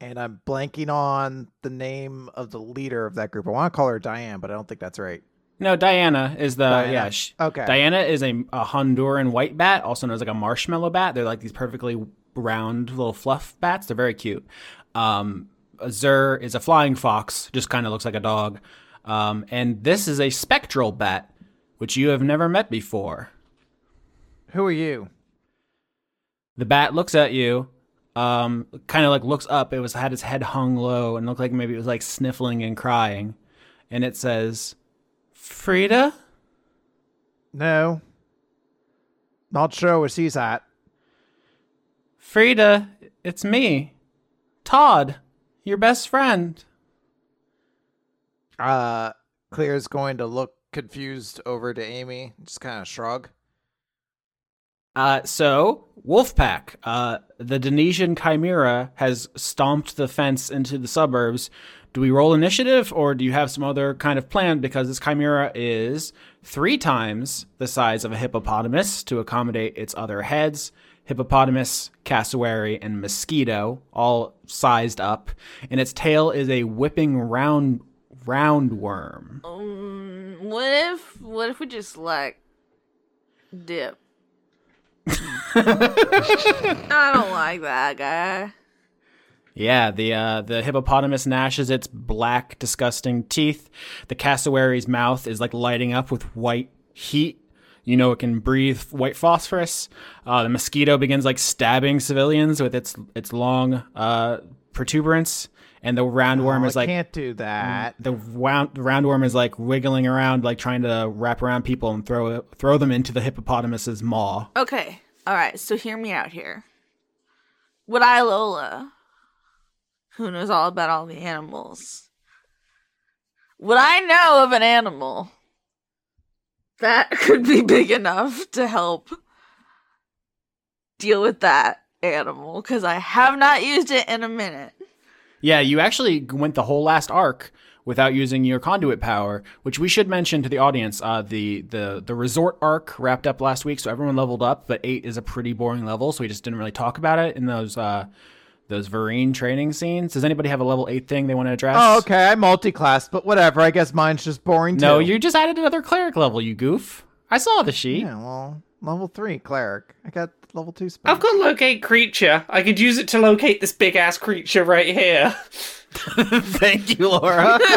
And I'm blanking on the name of the leader of that group. I want to call her Diane, but I don't think that's right. No, Diana is the Diana. yeah. Sh- Okay. Diana is a, a Honduran white bat, also known as like a marshmallow bat. They're like these perfectly round little fluff bats. They're very cute. Um, Zer is a flying fox, just kind of looks like a dog. Um, and this is a spectral bat, which you have never met before. Who are you? The bat looks at you, um, kind of like looks up. It was had its head hung low and looked like maybe it was like sniffling and crying, and it says, "Frida." No. Not sure where she's at. Frida, it's me, Todd, your best friend. Uh, Claire's going to look confused over to Amy, just kind of shrug. Uh, so, Wolfpack, uh, the Denesian Chimera has stomped the fence into the suburbs. Do we roll initiative or do you have some other kind of plan? Because this Chimera is three times the size of a hippopotamus to accommodate its other heads hippopotamus, cassowary, and mosquito, all sized up. And its tail is a whipping round roundworm. Um, what if what if we just like dip? I don't like that guy. Yeah, the uh, the hippopotamus gnashes its black, disgusting teeth. The cassowary's mouth is like lighting up with white heat. You know it can breathe white phosphorus. Uh, the mosquito begins like stabbing civilians with its its long uh, protuberance, and the roundworm Oh, is I like can't do that. the round the roundworm is like wiggling around, like trying to wrap around people and throw throw them into the hippopotamus's maw. Okay, all right. So hear me out here. Would I Lola, who knows all about all the animals, would I know of an animal that could be big enough to help deal with that animal? Because I have not used it in a minute. Yeah, you actually went the whole last arc without using your conduit power, which we should mention to the audience. Uh, the the the resort arc wrapped up last week, so everyone leveled up. But eight is a pretty boring level, so we just didn't really talk about it in those uh, those Vereen training scenes. Does anybody have a level eight thing they want to address? Oh, okay. I multi-classed, but whatever. I guess mine's just boring Too. No, you just added another cleric level, you goof. I saw the sheet. Yeah, well, level three cleric. I got level two spell. I've got locate creature. I could use it to locate this big ass creature right here. Thank you, Laura.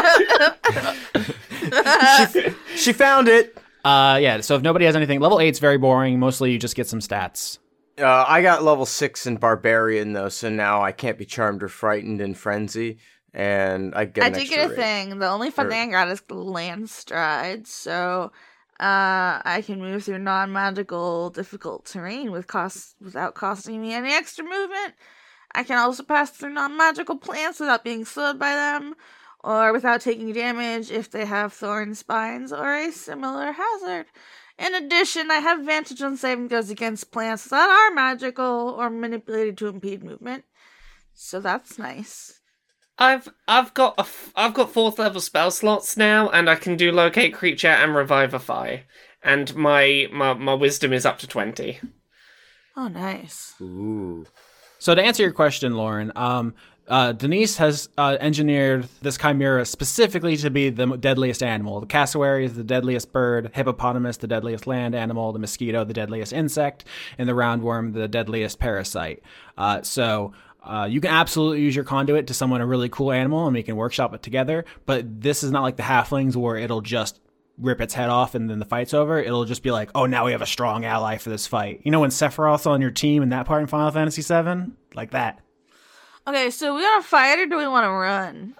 She found it. uh, yeah. So if nobody has anything, level eight's very boring. Mostly you just get some stats. Uh, I got level six in barbarian though, so now I can't be charmed or frightened in frenzy, and I get. I an did extra get a rate. thing. The only fun Or- thing I got is land stride, so uh, I can move through non-magical, difficult terrain with cost without costing me any extra movement. I can also pass through non-magical plants without being slowed by them, or without taking damage if they have thorn spines or a similar hazard. In addition, I have advantage on saving throws against plants that are magical or manipulated to impede movement. So that's nice. I've I've got a f- I've got fourth level spell slots now, and I can do locate creature and revivify. And my my, my wisdom is up to twenty. Oh, nice. Ooh. So to answer your question, Lauren, um, uh, Denise has uh, engineered this chimera specifically to be the deadliest animal. The cassowary is the deadliest bird, hippopotamus the deadliest land animal, the mosquito the deadliest insect, and the roundworm the deadliest parasite. Uh, so. Uh, you can absolutely use your conduit to summon a really cool animal and we can workshop it together, but this is not like the halflings where it'll just rip its head off and then the fight's over. It'll just be like, oh, now we have a strong ally for this fight. You know when Sephiroth's on your team in that part in Final Fantasy VII? Like that. Okay, so we want to fight or do we want to run?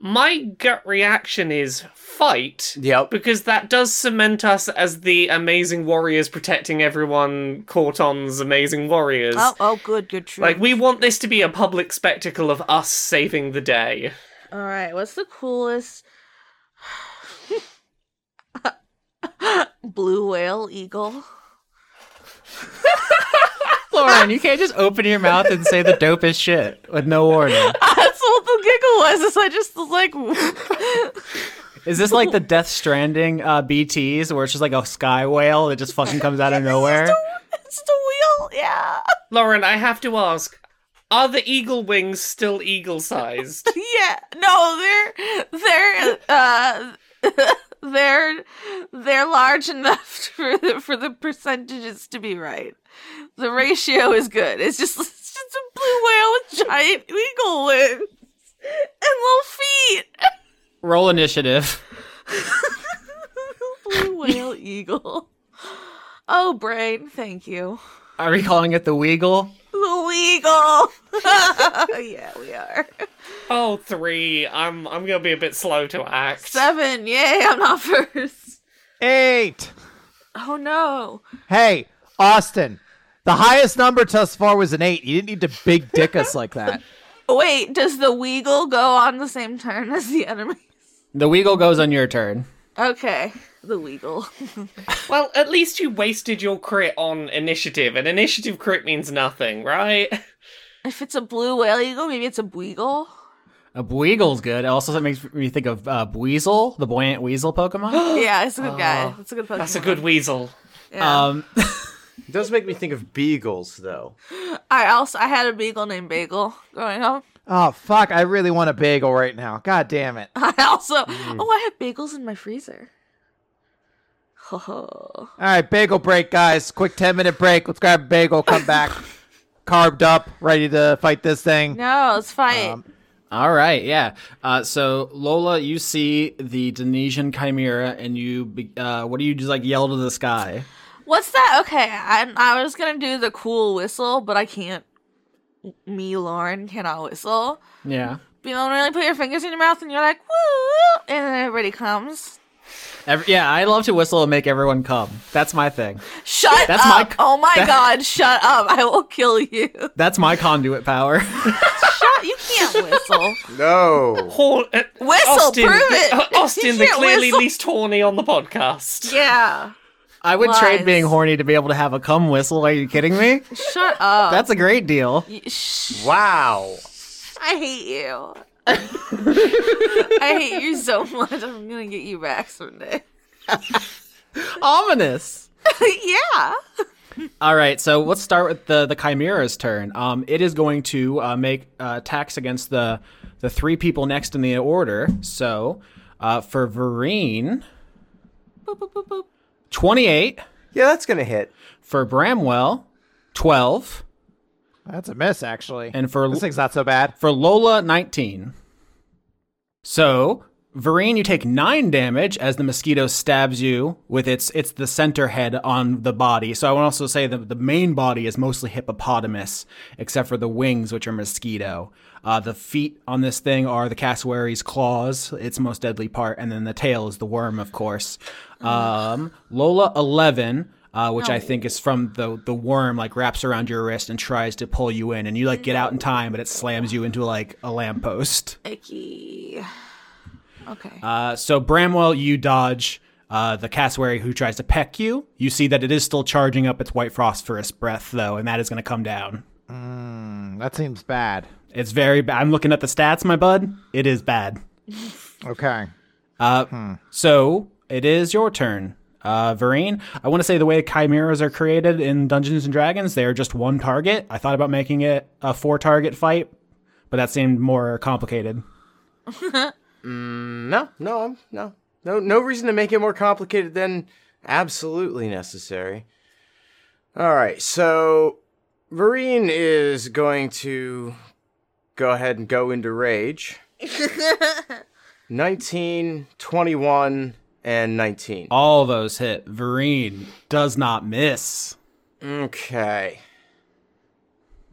My gut reaction is fight. Yep. Because that does cement us as the amazing warriors protecting everyone. Corton's amazing warriors. Oh, oh, good, good, true. Like we want this to be a public spectacle of us saving the day. All right, what's the coolest? Blue whale eagle. Lauren, you can't just open your mouth and say the dopest shit with no warning. That's what the giggle was. Is I just was like, Is this like the Death Stranding uh, BTs where it's just like a sky whale that just fucking comes out of nowhere? it's the wheel. Yeah, Lauren, I have to ask: Are the eagle wings still eagle-sized? yeah. No, they're they're uh they're they're large enough for the for the percentages to be right. The ratio is good. It's just it's just a blue whale with giant eagle wings and little feet. Roll initiative. blue whale eagle. Oh, brain, thank you. Are we calling it the Weagle? The eagle. yeah, we are. oh, three. I'm I'm gonna be a bit slow to act. Seven. Yay, I'm not first. Eight. Oh no. Hey, Austin. The highest number thus far was an eight. You didn't need to big dick us like that. Wait, does the Weagle go on the same turn as the enemy? The Weagle goes on your turn. Okay, the Weagle. Well, at least you wasted your crit on initiative, and initiative crit means nothing, right? if it's a blue whale eagle, maybe it's a Weagle. A Buigle's good. Also, that makes me think of uh, Buizel, the buoyant weasel Pokemon. yeah, it's a good guy. That's a good Pokemon. That's a good weasel. Yeah. um, It does make me think of beagles, though. I also I had a beagle named Bagel growing up. Oh fuck! I really want a bagel right now. God damn it! I also oh I have bagels in my freezer. Ho ho. All right, bagel break, guys. Quick ten minute break. Let's grab a bagel. Come back, carved up, ready to fight this thing. No, let's fight. Um, All right, yeah. Uh, so Lola, you see the Denesian Chimera, and you, be- uh, what do you just like yell to the sky? What's that? Okay, I I was gonna do the cool whistle, but I can't. Me, Lauren, cannot whistle. Yeah. But you don't really put your fingers in your mouth and you're like woo, and then everybody comes. Every, yeah, I love to whistle and make everyone come. That's my thing. Shut That's my up! c- oh my that- god, shut up! I will kill you. That's my conduit power. shut! You can't whistle. No. Hor- uh, Whistle, Austin, prove it. uh, Austin, the clearly whistle. least horny on the podcast. Yeah. I would trade being horny to be able to have a cum whistle. Are you kidding me? Shut up. That's a great deal. Y- Shh. Wow. I hate you. I hate you so much. I'm gonna get you back someday. Ominous. yeah. All right, so let's start with the the Chimera's turn. Um, it is going to uh, make uh, attacks against the the three people next in the order. So, uh, for Vereen, Boop, boop, boop, boop. twenty eight. Yeah, that's gonna hit. For Bramwell, twelve. that's a miss, actually. And for this thing's not so bad. for Lola, 19. So, Vereen, you take nine damage as the mosquito stabs you with its it's the center head on the body. So I want to also say that the main body is mostly hippopotamus, except for the wings, which are mosquito. Uh, the feet on this thing are the cassowary's claws, its most deadly part, and then the tail is the worm, of course. Um, Lola, 11. Uh, which I think is from the the worm like wraps around your wrist and tries to pull you in, and you like get out in time, but it slams you into like a lamppost. Icky. Okay. Uh, so Bramwell, you dodge uh, the cassowary who tries to peck you. You see that it is still charging up its white phosphorus breath though, and that is going to come down. Mm, that seems bad. It's very bad. I'm looking at the stats, my bud. It is bad. Okay. Uh, So it is your turn. Uh, Vereen, I want to say the way chimeras are created in Dungeons and Dragons, they are just one target. I thought about making it a four target fight, but that seemed more complicated. No, no, I'm- no, no, no reason to make it more complicated than absolutely necessary. All right, so Vereen is going to go ahead and go into rage. 19, 21, and 19. All those hit. Vereen does not miss. Okay.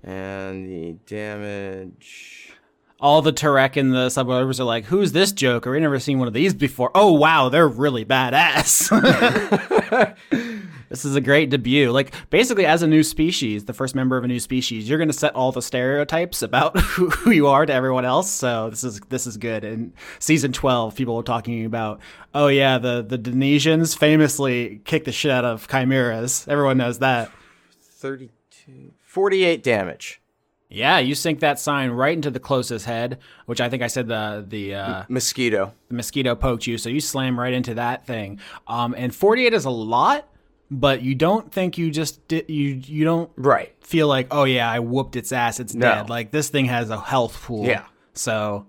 And the damage. all the Turek and the suburbs are like, "Who's this Joker? We never seen one of these before." Oh wow, they're really badass. this is a great debut. Like basically, as a new species, the first member of a new species, you're going to set all the stereotypes about who, who you are to everyone else. So this is this is good. In season twelve, people were talking about, "Oh yeah, the the Denesians famously kick the shit out of chimeras." Everyone knows that. 32. 48 damage. Yeah, you sink that sign right into the closest head, which I think I said the the uh, Mosquito. the mosquito poked you, so you slam right into that thing. Um, and 48 is a lot, but you don't think you just di- you you don't Right. feel like oh yeah I whooped its ass it's No. dead. Like this thing has a health pool. Yeah. So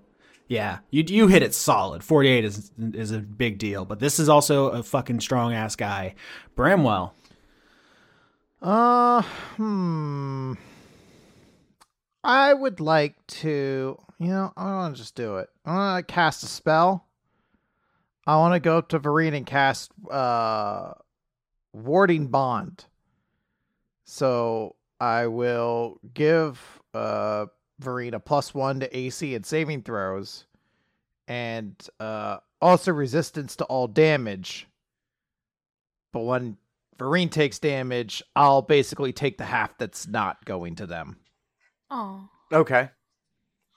yeah, you you hit it solid. 48 is is a big deal, but this is also a fucking strong ass guy. Bramwell. Uh, hmm. I would like to, you know, I want to just do it. I want to cast a spell. I want to go up to Vereen and cast uh, Warding Bond. So I will give uh, Vereen a plus one to AC and saving throws, and uh, also resistance to all damage. But when Vereen takes damage, I'll basically take the half that's not going to them. Oh. Okay.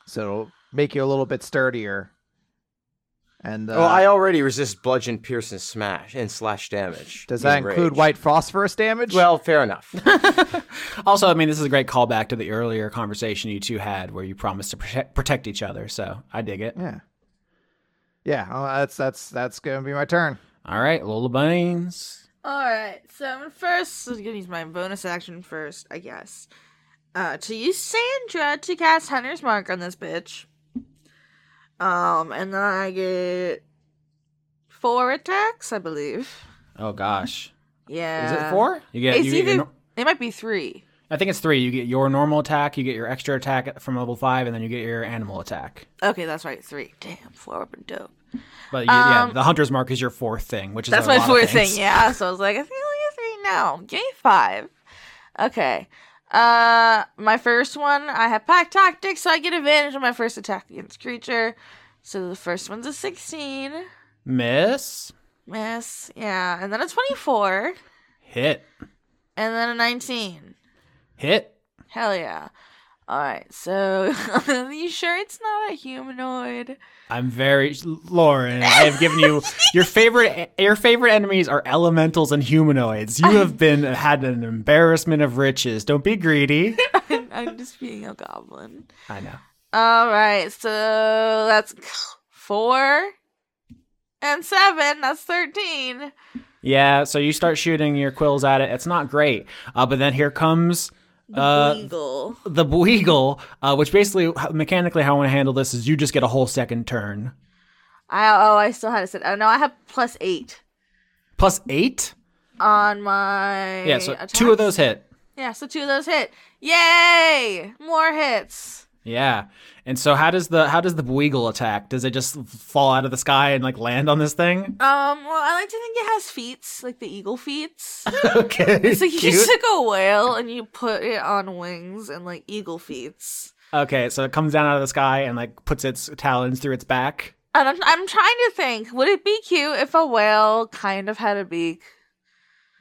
So it'll make you a little bit sturdier. And uh, well, I already resist bludgeon, pierce, and smash and slash damage. does that in include rage. white phosphorus damage? Well, fair enough. Also, I mean, this is a great callback to the earlier conversation you two had where you promised to protect, protect each other. So I dig it. yeah, yeah. Oh, that's that's that's gonna be my turn. All right, Lola Bunnies. Alright, so I'm first I'm gonna use my bonus action first, I guess. Uh to use Sandra to cast Hunter's Mark on this bitch. Um, and then I get four attacks, I believe. Oh gosh, Yeah. is it four? You get. It's you either it might be three. I think it's three. You get your normal attack, you get your extra attack from level five, and then you get your animal attack. Okay, that's right, three. Damn, four would have been dope. But you, yeah, Um, the hunter's mark is your fourth thing, which is That's my fourth thing, yeah. So I was like, I think I only get three now. Give me five. Okay. Uh my first one, I have pack tactics, so I get advantage on my first attack against creature. So the first one's a sixteen. Miss Miss. Yeah. And then a twenty-four. hit And then a nineteen. hit. Hell yeah. Alright, so are you sure it's not a humanoid? I'm very Lauren. I have given you your favorite. Your favorite enemies are elementals and humanoids. You have been had an embarrassment of riches. Don't be greedy. I'm just being a goblin. I know. All right, so that's four and seven. That's thirteen. Yeah. So you start shooting your quills at it. It's not great. Uh, but then here comes uh, Eagle. the Boeagle, uh, which basically mechanically how I want to handle this is you just get a whole second turn I oh, I still had to say. Oh no, I have plus eight plus eight. on my. Yeah. So attacks. two of those hit. Yeah, so two of those hit. Yay! More hits. Yeah. And so how does the how does the Boeagle attack? Does it just fall out of the sky and like land on this thing? Um. Well, I like to think it has feet, like the eagle feet. okay. so you took a whale and you put it on wings and like eagle feet. Okay, so it comes down out of the sky and like puts its talons through its back. And I'm I'm trying to think. Would it be cute if a whale kind of had a beak?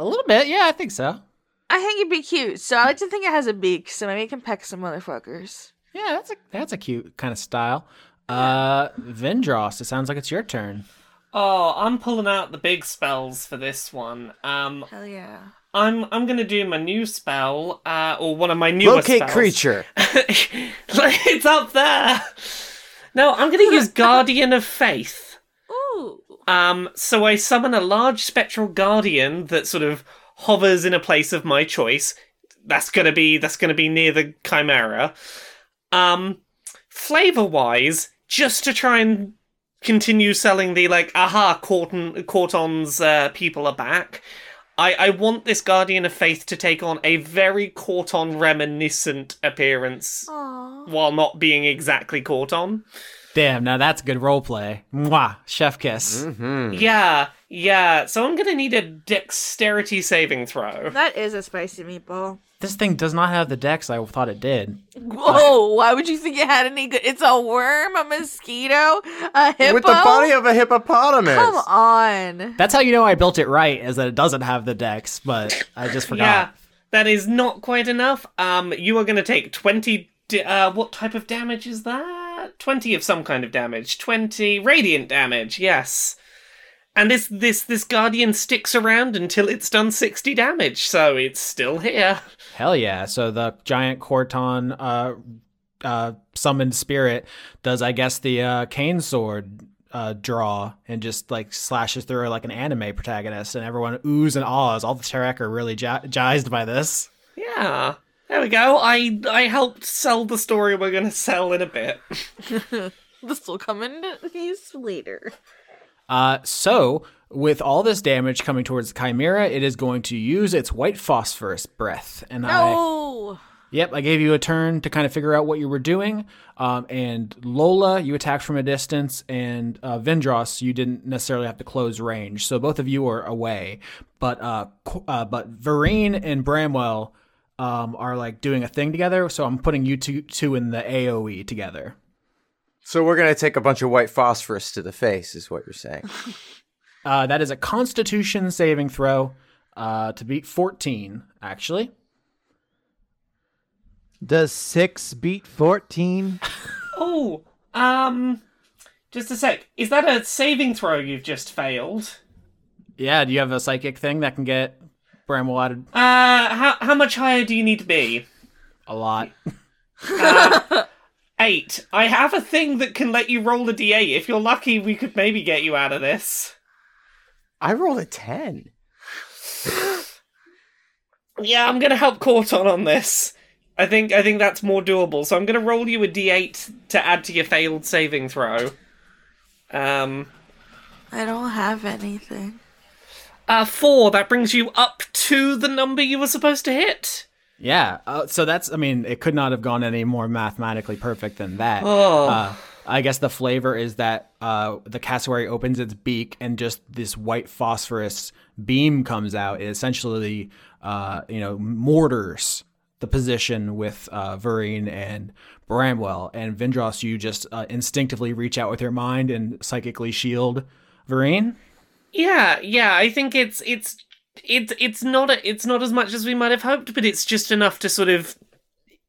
A little bit, yeah, I think so. I think it'd be cute. So I like to think it has a beak, so maybe it can peck some motherfuckers. Yeah, that's a that's a cute kind of style. Uh Vendros, it sounds like it's your turn. Oh, I'm pulling out the big spells for this one. Um, Hell yeah. I'm I'm gonna do my new spell, uh, or one of my newer Locate spells. creature. it's up there. No, I'm gonna use Guardian of Faith. Ooh. Um, so I summon a large spectral guardian that sort of hovers in a place of my choice. That's gonna be that's gonna be near the chimera. Um, flavor wise, just to try and continue selling the like, aha, Corton Corton's uh, people are back. I, I want this Guardian of Faith to take on a very Corton reminiscent appearance Aww. while not being exactly Corton. Damn, now that's good role play. Mwah, chef kiss. Hmm. Yeah, yeah. So I'm gonna need a dexterity saving throw. That is a spicy meatball. This thing does not have the dex I thought it did. Whoa, why would you think it had any good? It's a worm, a mosquito, a hippo. With the body of a hippopotamus. Come on. That's how you know I built it right, is that it doesn't have the dex, but I just forgot. Yeah, that is not quite enough. Um, you are gonna take twenty. D- uh, what type of damage is that? Twenty of some kind of damage. Twenty radiant damage. Yes. And this this this guardian sticks around until it's done sixty damage, so it's still here. Hell yeah. So the giant Corton uh uh summoned spirit does I guess the uh cane sword uh draw and just like slashes through her like an anime protagonist and everyone oohs and ahs. All the Terek are really ja- jazzed by this. Yeah. There we go. I I helped sell the story we're gonna sell in a bit. This will come into use later. Uh, so with all this damage coming towards the Chimera, it is going to use its white phosphorus breath. And I, No. yep, I gave you a turn to kind of figure out what you were doing. Um, and Lola, you attacked from a distance, and uh, Vendros, you didn't necessarily have to close range. So both of you are away. But uh, uh but Vereen and Bramwell um are like doing a thing together. So I'm putting you two two in the AOE together. So we're gonna take a bunch of white phosphorus to the face, is what you're saying. Uh, that is a Constitution saving throw uh, to beat 14, actually. Does six beat fourteen? Oh, um, Just a sec. Is that a saving throw you've just failed? Yeah, do you have a psychic thing that can get Bramwell out of Uh, how how much higher do you need to be? a lot? Eight. I have a thing that can let you roll a d8. If you're lucky, we could maybe get you out of this. I rolled a 10. Yeah, I'm gonna help Corton on this. I think I think that's more doable. So I'm gonna roll you a d8 to add to your failed saving throw. Um, I don't have anything. uh, four. That brings you up to the number you were supposed to hit. Yeah. Uh, so that's, I mean, it could not have gone any more mathematically perfect than that. Oh. Uh, I guess the flavor is that uh, the cassowary opens its beak and just this white phosphorus beam comes out. It essentially, uh, you know, mortars the position with uh, Vereen and Bramwell. And Vindros, you just uh, instinctively reach out with your mind and psychically shield Vereen. Yeah, yeah. I think it's it's it's it's not a, it's not as much as we might have hoped, but it's just enough to sort of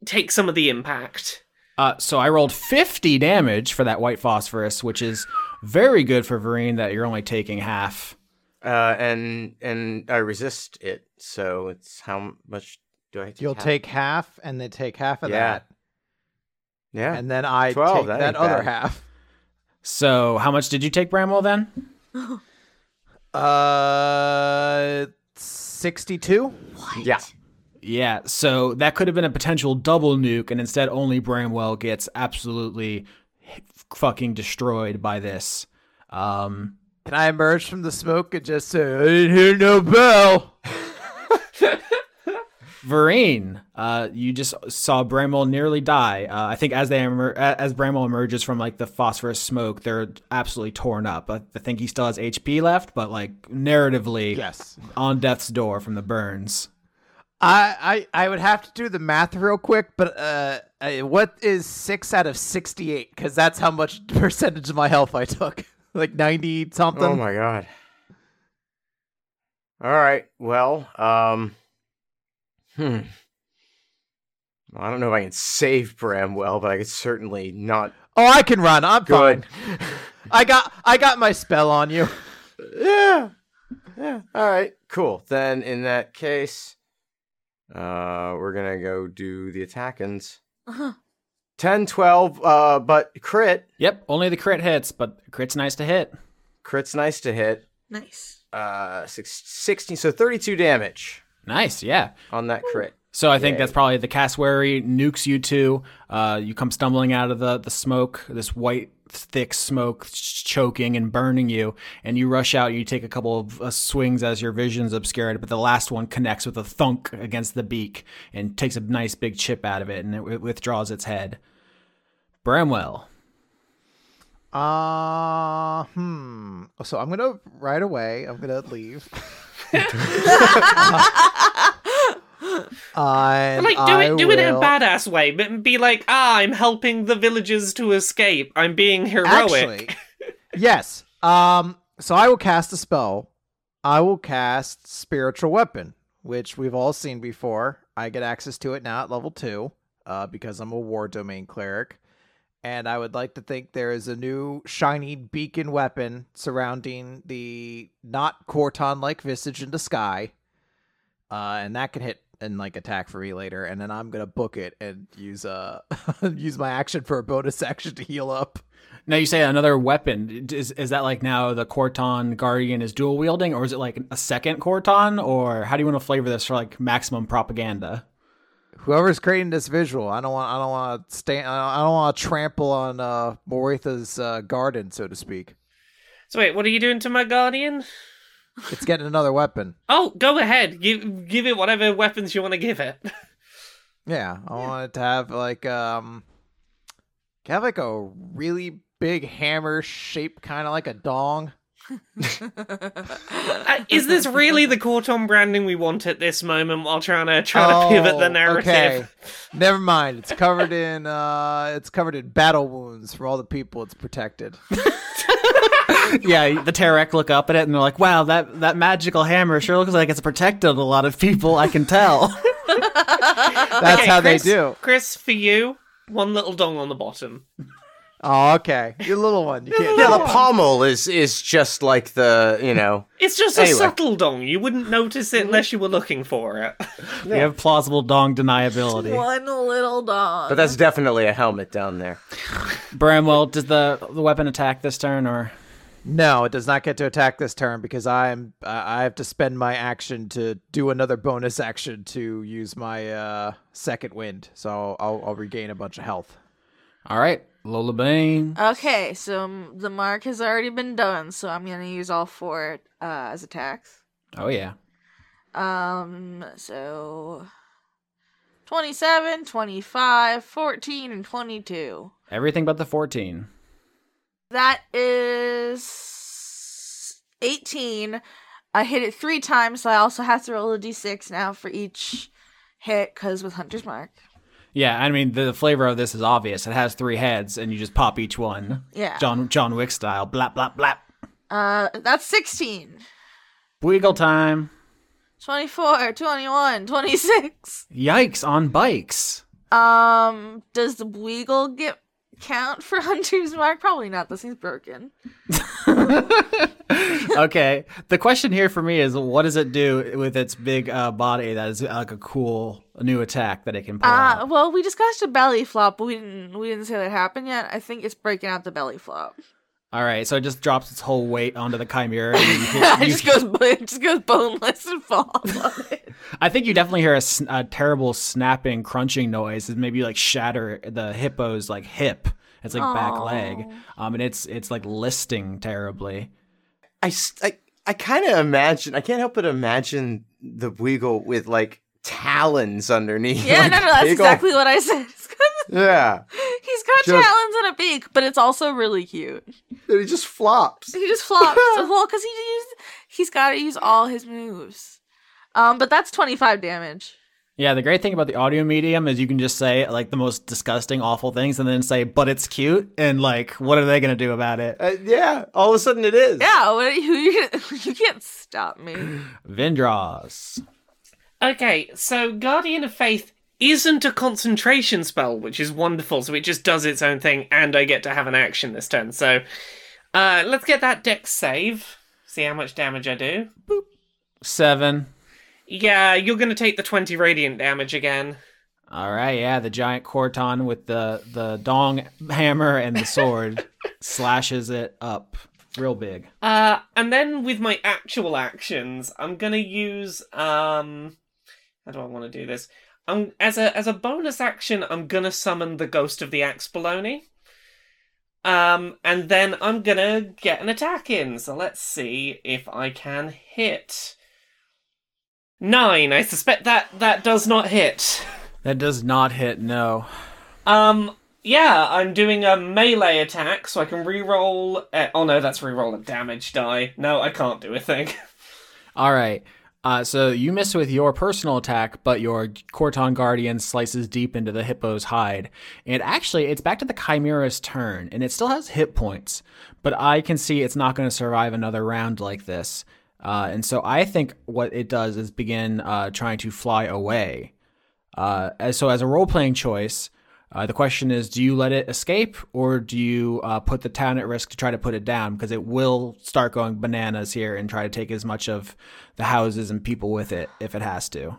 take some of the impact. Uh, so I rolled 50 damage for that white phosphorus, which is very good for Vereen that you're only taking half. Uh, and and I resist it, so it's how much do I take? You'll half? take half, and then take half of Yeah. that, Yeah. and then I 12, take that that, other bad. half. So how much did you take, Bramwell, then? Uh, sixty-two. What? yeah. Yeah, so that could have been a potential double nuke, and instead only Bramwell gets absolutely fucking destroyed by this. Um, Can I emerge from the smoke and just say, "I didn't hear no bell"? Vereen, uh, you just saw Bramwell nearly die. Uh, I think as they emer- as Bramwell emerges from like the phosphorus smoke, they're absolutely torn up. I, I think he still has HP left, but like narratively, Yes. on death's door from the burns. I, I I would have to do the math real quick, but uh, uh, what is six out of sixty-eight? Because that's how much percentage of my health I took, like ninety something. Oh my god. All right. Well, um, hmm. Well, I don't know if I can save Bramwell, but I could certainly not. Oh, I can run. I'm Good. fine. I got I got my spell on you. Yeah. Yeah. All right. Cool. Then in that case, uh, we're gonna go do the attackins. Uh-huh. 10, 12, uh, but crit. Yep, only the crit hits, but crit's nice to hit. Crit's nice to hit. Nice. Uh, six, 16, so 32 damage Nice, yeah. on that crit. So I think Yay. that's probably the cassowary nukes you two. Uh, you come stumbling out of the, the smoke, this white thick smoke ch- choking and burning you, and you rush out. You take a couple of uh, swings as your vision's obscured, but the last one connects with a thunk against the beak and takes a nice big chip out of it, and it w- withdraws its head. Bramwell. Uh, hmm. So I'm gonna right away. I'm gonna leave. and like do I it do it in a badass way, but be like, ah, I'm helping the villagers to escape. I'm being heroic. Actually, yes. Um. So I will cast a spell. I will cast spiritual weapon, which we've all seen before. I get access to it now at level two, uh, because I'm a war domain cleric. And I would like to think there is a new shiny beacon weapon surrounding the not Corton like visage in the sky. Uh, and that can hit and like attack for me later, and then I'm gonna book it and use uh use my action for a bonus action to heal up. Now you say another weapon. Is is that like now the Corton Guardian is dual wielding, or is it like a second Corton, or how do you want to flavor this for like maximum propaganda? Whoever's creating this visual, I don't want I don't want to stand I don't want to trample on uh Moritha's uh, garden, so to speak. So wait, what are you doing to my guardian? It's getting another weapon. Oh, go ahead. Give give it whatever weapons you want to give it. Yeah, I want it to have like um have like a really big hammer shaped kind of like a dong. Uh, is this really the Corton branding we want at this moment while trying to try to pivot the Oh, narrative? Okay. Never mind. It's covered in uh it's covered in battle wounds for all the people it's protected. yeah, the Tarek look up at it and they're like, "Wow, that that magical hammer sure looks like it's protected a lot of people. I can tell." That's Okay, how Chris, they do. Chris, for you, one little dong on the bottom. Oh, okay. Your little one. You can't. Yeah, the pommel is is just like the you know. It's just a subtle dong. You wouldn't notice it unless you were looking for it. You have plausible dong deniability. One little dong. But that's definitely a helmet down there. Bramwell, does the the weapon attack this turn or? No, it does not get to attack this turn because I'm I I have to spend my action to do another bonus action to use my uh, second wind. So I'll, I'll regain a bunch of health. All right, Lola Bane. Okay, so the mark has already been done, so I'm gonna use all four uh, as attacks. Oh yeah. Um, so 27, 25, 14, and 22. Everything but the 14. That is 18. I hit it three times, so I also have to roll a d6 now for each hit, because with Hunter's Mark. Yeah, I mean the flavor of this is obvious. It has three heads, and you just pop each one. Yeah. John John Wick style. Blap blap blap. Uh, that's 16. Wiggle time. 24, 21, 26. Yikes on bikes. Um, does the Weagle get count for Hunter's Mark? Probably not. This thing's broken. okay. The question here for me is, what does it do with its big uh, body that is like a cool new attack that it can pull Uh, out? well, we discussed a belly flop, but we didn't we didn't say that happened yet. I think it's breaking out the belly flop. All right, so it just drops its whole weight onto the chimera. And you hit, it you- just goes it just goes boneless and falls on it. I think you definitely hear a, a terrible snapping, crunching noise. It maybe like shatter the hippo's like hip. It's like back leg, um, and it's it's like listing terribly. I I, I kind of imagine. I can't help but imagine the Weagle with like talons underneath. Yeah, like, no, no, that's big ol- exactly what I said. It's 'cause Yeah, He's got Just- talons and a beak, but it's also really cute. and he just flops. He just flops. well, because he used he's got to use all his moves. Um, but that's twenty five damage. Yeah, the great thing about the audio medium is you can just say like the most disgusting, awful things, and then say, "But it's cute," and like, what are they gonna do about it? Uh, yeah, all of a sudden it is. Yeah, what, who you, you can't stop me. Vindros. Okay, so Guardian of Faith isn't a concentration spell, which is wonderful. So it just does its own thing, and I get to have an action this turn. So uh, let's get that dex save. See how much damage I do. Boop. Seven. Yeah, you're gonna take the 20 radiant damage again. All right, yeah, the giant Corton with the the dong hammer and the sword slashes it up real big. Uh, and then with my actual actions, I'm gonna use um, how do I want to do this? Um, as a as a bonus action, I'm gonna summon the ghost of the axe baloney. Um, and then I'm gonna get an attack in. So let's see if I can hit. Nine. I suspect that that does not hit. That does not hit. No. Um, yeah, I'm doing a melee attack, so I can re-roll. Uh, oh no, that's re-roll a damage die. No, I can't do a thing. All right. Uh, so you miss with your personal attack, but your Corton Guardian slices deep into the hippo's hide. And actually, it's back to the Chimera's turn, and it still has hit points. But I can see it's not going to survive another round like this. Uh, and so I think what it does is begin uh, trying to fly away. Uh, as, so as a role playing choice, uh, the question is: Do you let it escape, or do you uh, put the town at risk to try to put it down? Because it will start going bananas here and try to take as much of the houses and people with it if it has to.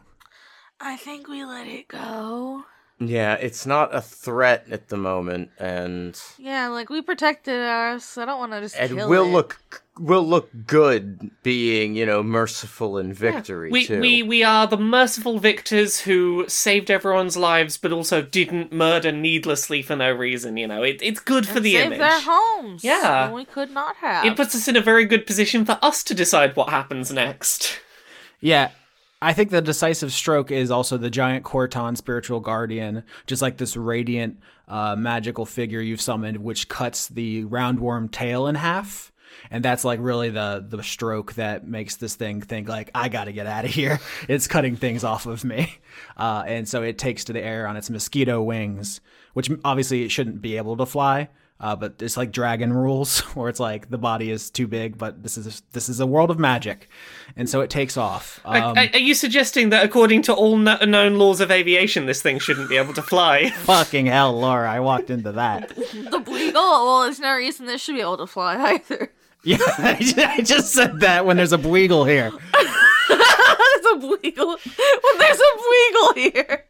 I think we let it go. Yeah, it's not a threat at the moment, and Yeah, like we protected us. I don't want to just and kill will it. look will look good being you know merciful in victory we too. we we are the merciful victors who saved everyone's lives, but also didn't murder needlessly for no reason. You know, it, it's good for And the save image. their homes. Yeah. we could not have. It puts us in a very good position for us to decide what happens next. Yeah. I think the decisive stroke is also the giant Corton spiritual guardian, just like this radiant uh, magical figure you've summoned, which cuts the roundworm tail in half. And that's like really the the stroke that makes this thing think like I got to get out of here. It's cutting things off of me, uh, and so it takes to the air on its mosquito wings, which obviously it shouldn't be able to fly. Uh, but it's like dragon rules, where it's like the body is too big, but this is this is a world of magic, and so it takes off. Are- Um, are, are you suggesting that according to all kno- known laws of aviation, this thing shouldn't be able to fly? fucking hell, Laura! I walked into that. The Bleagle? Well, there's no reason this should be able to fly either. Yeah, I just said that when there's a Bleagle here. there's a Bleagle. Well, there's a Bleagle here.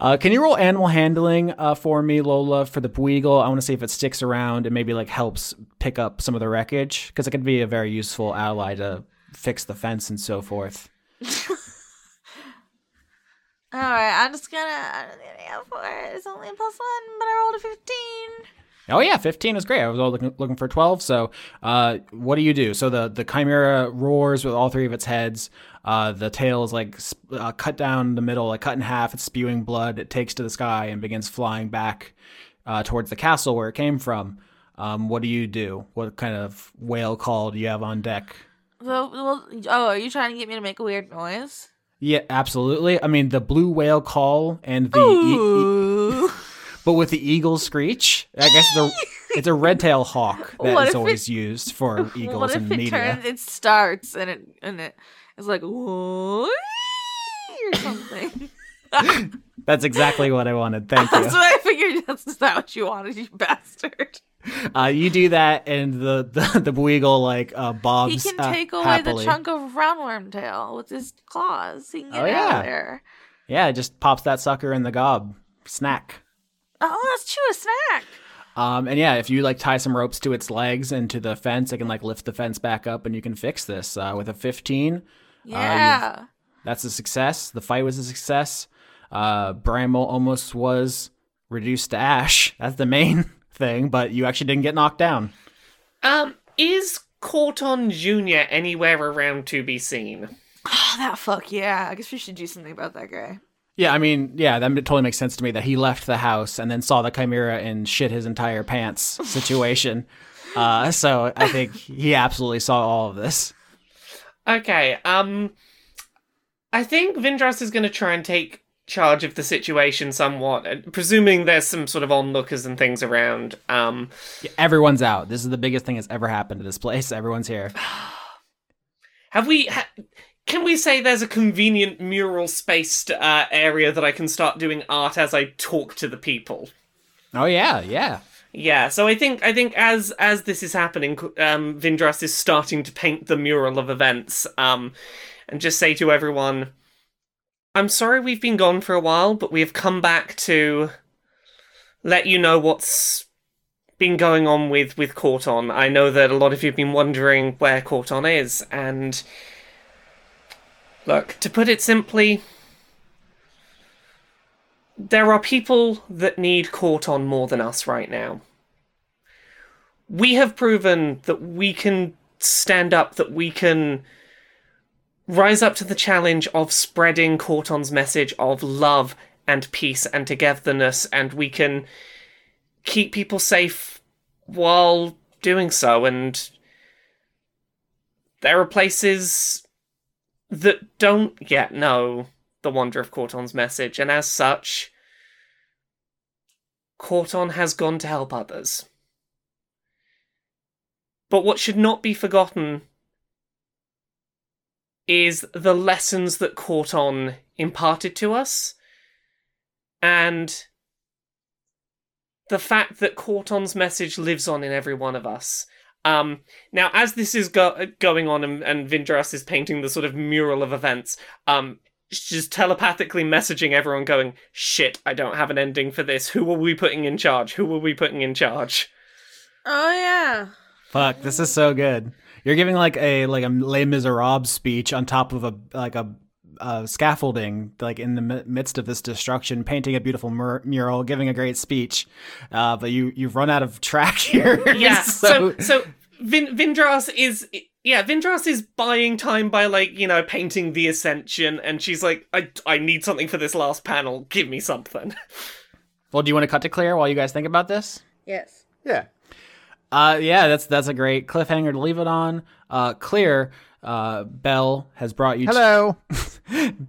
Uh, can you roll animal handling uh, for me, Lola, for the Bleagle? I want to see if it sticks around and maybe like helps pick up some of the wreckage because it could be a very useful ally to fix the fence and so forth. All right, I'm just gonna. I'm gonna go for it. It's only a plus one, but I rolled a fifteen. Oh yeah, fifteen is great. I was all looking looking for twelve. So, uh, what do you do? So the the chimera roars with all three of its heads. Uh, the tail is like uh, cut down the middle, like cut in half. It's spewing blood. It takes to the sky and begins flying back uh, towards the castle where it came from. Um, what do you do? What kind of whale call do you have on deck? Well, oh, are you trying to get me to make a weird noise? Yeah, absolutely. I mean, the blue whale call and the e- e- but with the eagle screech. I guess the it's a red tail hawk that is if it- always used for eagles what if in it media. turns? It starts and it and it it's like "Whee!" or something. That's exactly what I wanted. Thank you. That's what I figured. That's not what you wanted, you bastard. Uh, you do that, and the the, the Buigle like uh, bobs. He can uh, take away happily. the chunk of roundworm tail with his claws. He can get Oh, it out yeah. of there. Yeah, it just pops that sucker in the gob. Snack. Oh, let's chew a snack. Um, and yeah, if you like tie some ropes to its legs and to the fence, it can like lift the fence back up, and you can fix this uh, with a fifteen. Yeah. That's a success. The fight was a success. Uh, Bramble almost was reduced to ash. That's the main thing, but you actually didn't get knocked down. Um, is Corton Jr. anywhere around to be seen? oh, that fuck yeah. I guess we should do something about that guy. Yeah, I mean, yeah, that totally makes sense to me that he left the house and then saw the chimera and shit his entire pants situation. uh, so I think he absolutely saw all of this. Okay, um, I think Vindras is going to try and take charge of the situation somewhat, presuming there's some sort of onlookers and things around. Um, Yeah, everyone's out. This is the biggest thing that's ever happened to this place. Everyone's here. have we? Ha- can we say there's a convenient mural spaced uh, area that I can start doing art as I talk to the people? Oh yeah, yeah. Yeah, so I think I think as as this is happening, um, Vindras is starting to paint the mural of events, um, and just say to everyone, "I'm sorry we've been gone for a while, but we have come back to let you know what's been going on with with Corton. I know that a lot of you've been wondering where Corton is, and look, to put it simply." There are people that need Corton more than us right now. We have proven that we can stand up, that we can rise up to the challenge of spreading Corton's message of love and peace and togetherness, and we can keep people safe while doing so. And there are places that don't yet know the wonder of Corton's message, and as such, Corton has gone to help others. But what should not be forgotten is the lessons that Corton imparted to us, and the fact that Corton's message lives on in every one of us. Um, now, as this is go- going on and, and Vindras is painting the sort of mural of events, um, she's telepathically messaging everyone going, shit, I don't have an ending for this. Who are we putting in charge? Who are we putting in charge? Oh yeah. Fuck, this is so good. You're giving like a like a Les Miserables speech on top of a like a uh, scaffolding, like in the mi- midst of this destruction, painting a beautiful mur- mural, giving a great speech. Uh, but you you've run out of track here. Yeah, so, so, so Vin- Vindras is yeah, Vindras is buying time by like, you know, painting the ascension and she's like, I I need something for this last panel. Give me something. well, do you want to cut to clear while you guys think about this? Yes. Yeah. Uh, yeah, that's that's a great cliffhanger to leave it on. Uh, clear. Uh, Bell has brought you. to- Hello.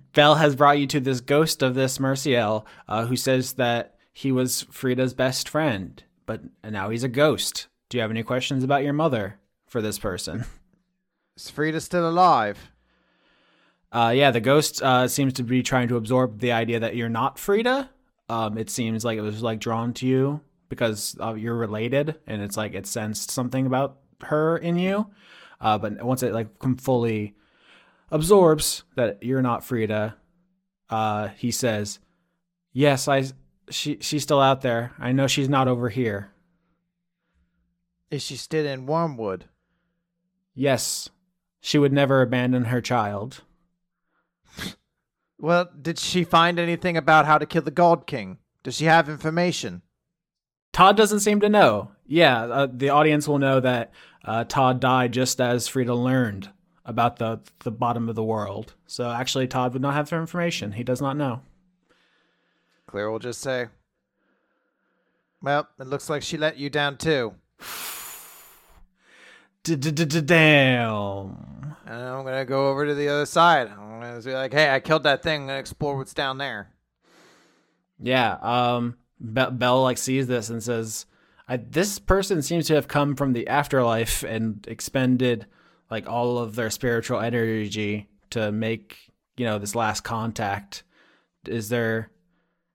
Bell has brought you to this ghost of this Merciel, uh, who says that he was Frida's best friend, but now he's a ghost. Do you have any questions about your mother for this person? Is Frida still alive? Uh, yeah, the ghost uh, seems to be trying to absorb the idea that you're not Frida. Um, it seems like it was like drawn to you because uh, you're related, and it's like it sensed something about her in you. Uh, but once it like fully absorbs that you're not Frida, uh, he says, "Yes, I. She she's still out there. I know she's not over here. Is she still in Wormwood? Yes, she would never abandon her child." Well, did she find anything about how to kill the God King? Does she have information? Todd doesn't seem to know. Yeah, uh, the audience will know that uh, Todd died just as Frida learned about the the bottom of the world. So actually, Todd would not have their information. He does not know. Claire will just say, Well, it looks like she let you down too. Damn. And I'm gonna go over to the other side. I'm gonna be like, Hey, I killed that thing. I'm gonna explore what's down there. Yeah. Um. Be- Bell like sees this and says, I, "This person seems to have come from the afterlife and expended like all of their spiritual energy to make you know this last contact. Is there?"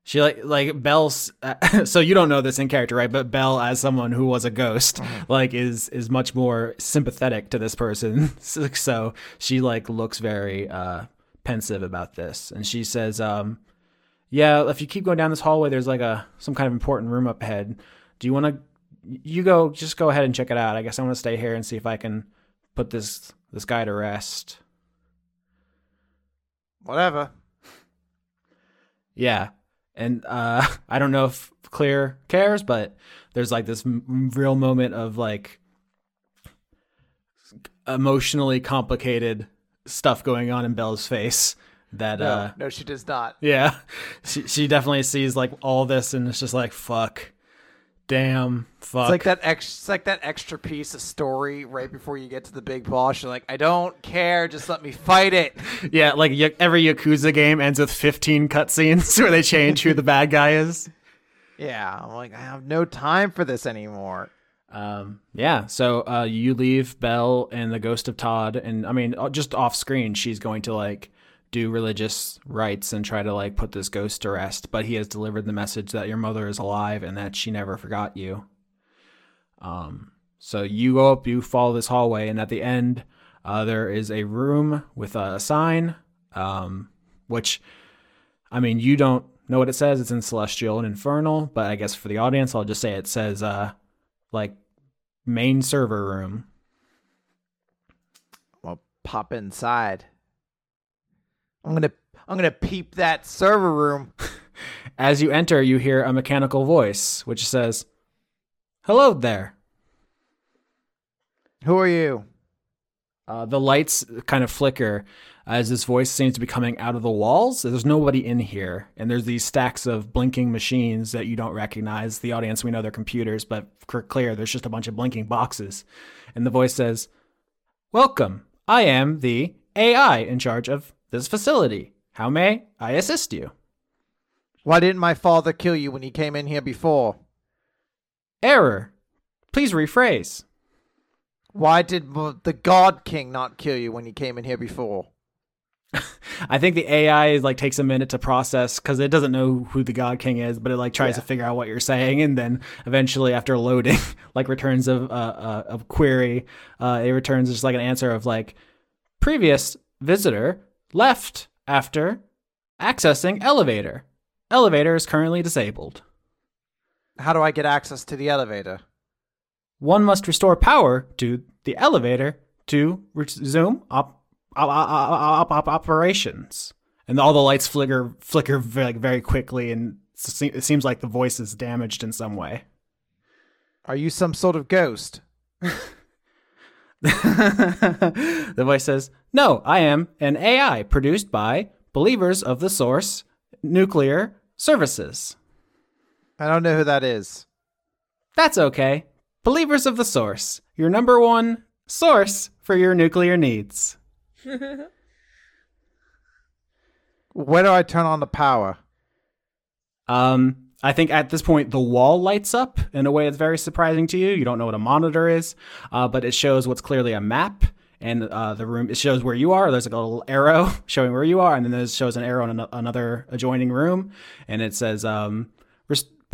She like like Bell's so you don't know this in character, right? But Bell, as someone who was a ghost, like is is much more sympathetic to this person. so she like looks very uh pensive about this, and she says, um, "Yeah, if you keep going down this hallway, there's like a some kind of important room up ahead. Do you want to? You go, just go ahead and check it out. I guess I want to stay here and see if I can put this this guy to rest." Whatever. Yeah. And uh, I don't know if Clear cares, but there's like this m- real moment of like emotionally complicated stuff going on in Belle's face that No, uh no, she does not. yeah she she definitely sees like all this and it's just like fuck damn fuck It's like that ex- it's like that extra piece of story right before you get to the big boss. You're like, I don't care, just let me fight it. yeah like y- every yakuza game ends with 15 cutscenes where they change who the bad guy is Yeah, I'm like, I have no time for this anymore. Um, yeah, so uh, you leave Belle and the ghost of Todd, and I mean, uh, just off screen, she's going to like do religious rites and try to like put this ghost to rest. But he has delivered the message that your mother is alive and that she never forgot you. Um, so you go up, you follow this hallway, and at the end, uh, there is a room with a sign, um, which, I mean, you don't know what it says. It's in Celestial and Infernal, but I guess for the audience, I'll just say it says, uh, like main server room. Well, pop inside. I'm gonna I'm gonna peep that server room. As you enter, you hear a mechanical voice which says, "Hello there." Who are you? Uh, the lights kind of flicker as this voice seems to be coming out of the walls. There's nobody in here, and there's these stacks of blinking machines that you don't recognize. The audience, we know they're computers, but for clear, there's just a bunch of blinking boxes. And the voice says, Welcome. I am the AI in charge of this facility. How may I assist you? Why didn't my father kill you when he came in here before? Error. Please rephrase. Why did the God King not kill you when he came in here before? I think the AI like takes a minute to process because it doesn't know who the God King is, but it like tries Yeah. to figure out what you're saying, and then eventually, after loading, like returns of uh, uh, of query, uh, it returns just like an answer of like previous visitor left after accessing elevator. Elevator is currently disabled. How do I get access to the elevator? One must restore power to the elevator to resume op- op- op- op- op- operations. And all the lights flicker flicker very, very quickly, and it seems like the voice is damaged in some way. Are you some sort of ghost? the voice says, "No, I am an AI produced by believers of the Source Nuclear Services." I don't know who that is. That's okay. Believers of the Source, your number one source for your nuclear needs. Where do I turn on the power? Um, I think at this point the wall lights up in a way that's very surprising to you. You don't know what a monitor is, uh, but it shows what's clearly a map. And uh, the room it shows where you are. There's like a little arrow showing where you are, and then it shows an arrow in ano- another adjoining room, and it says um,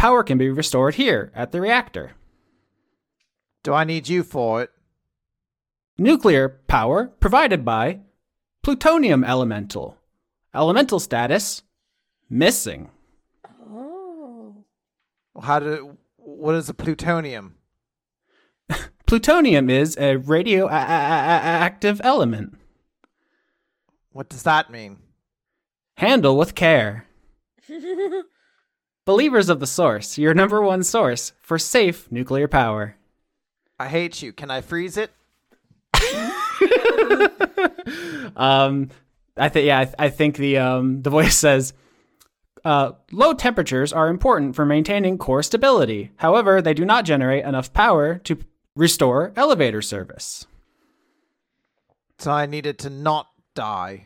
power can be restored here at the reactor. Do I need you for it? Nuclear power provided by plutonium elemental. Elemental status missing. How do? What is a plutonium? Plutonium is a radioactive element. What does that mean? Handle with care. Believers of the source, your number one source for safe nuclear power. I hate you. Can I freeze it? Um, I think yeah, I, th- I think the um the voice says, uh, low temperatures are important for maintaining core stability. However, they do not generate enough power to restore elevator service. So I needed to not die.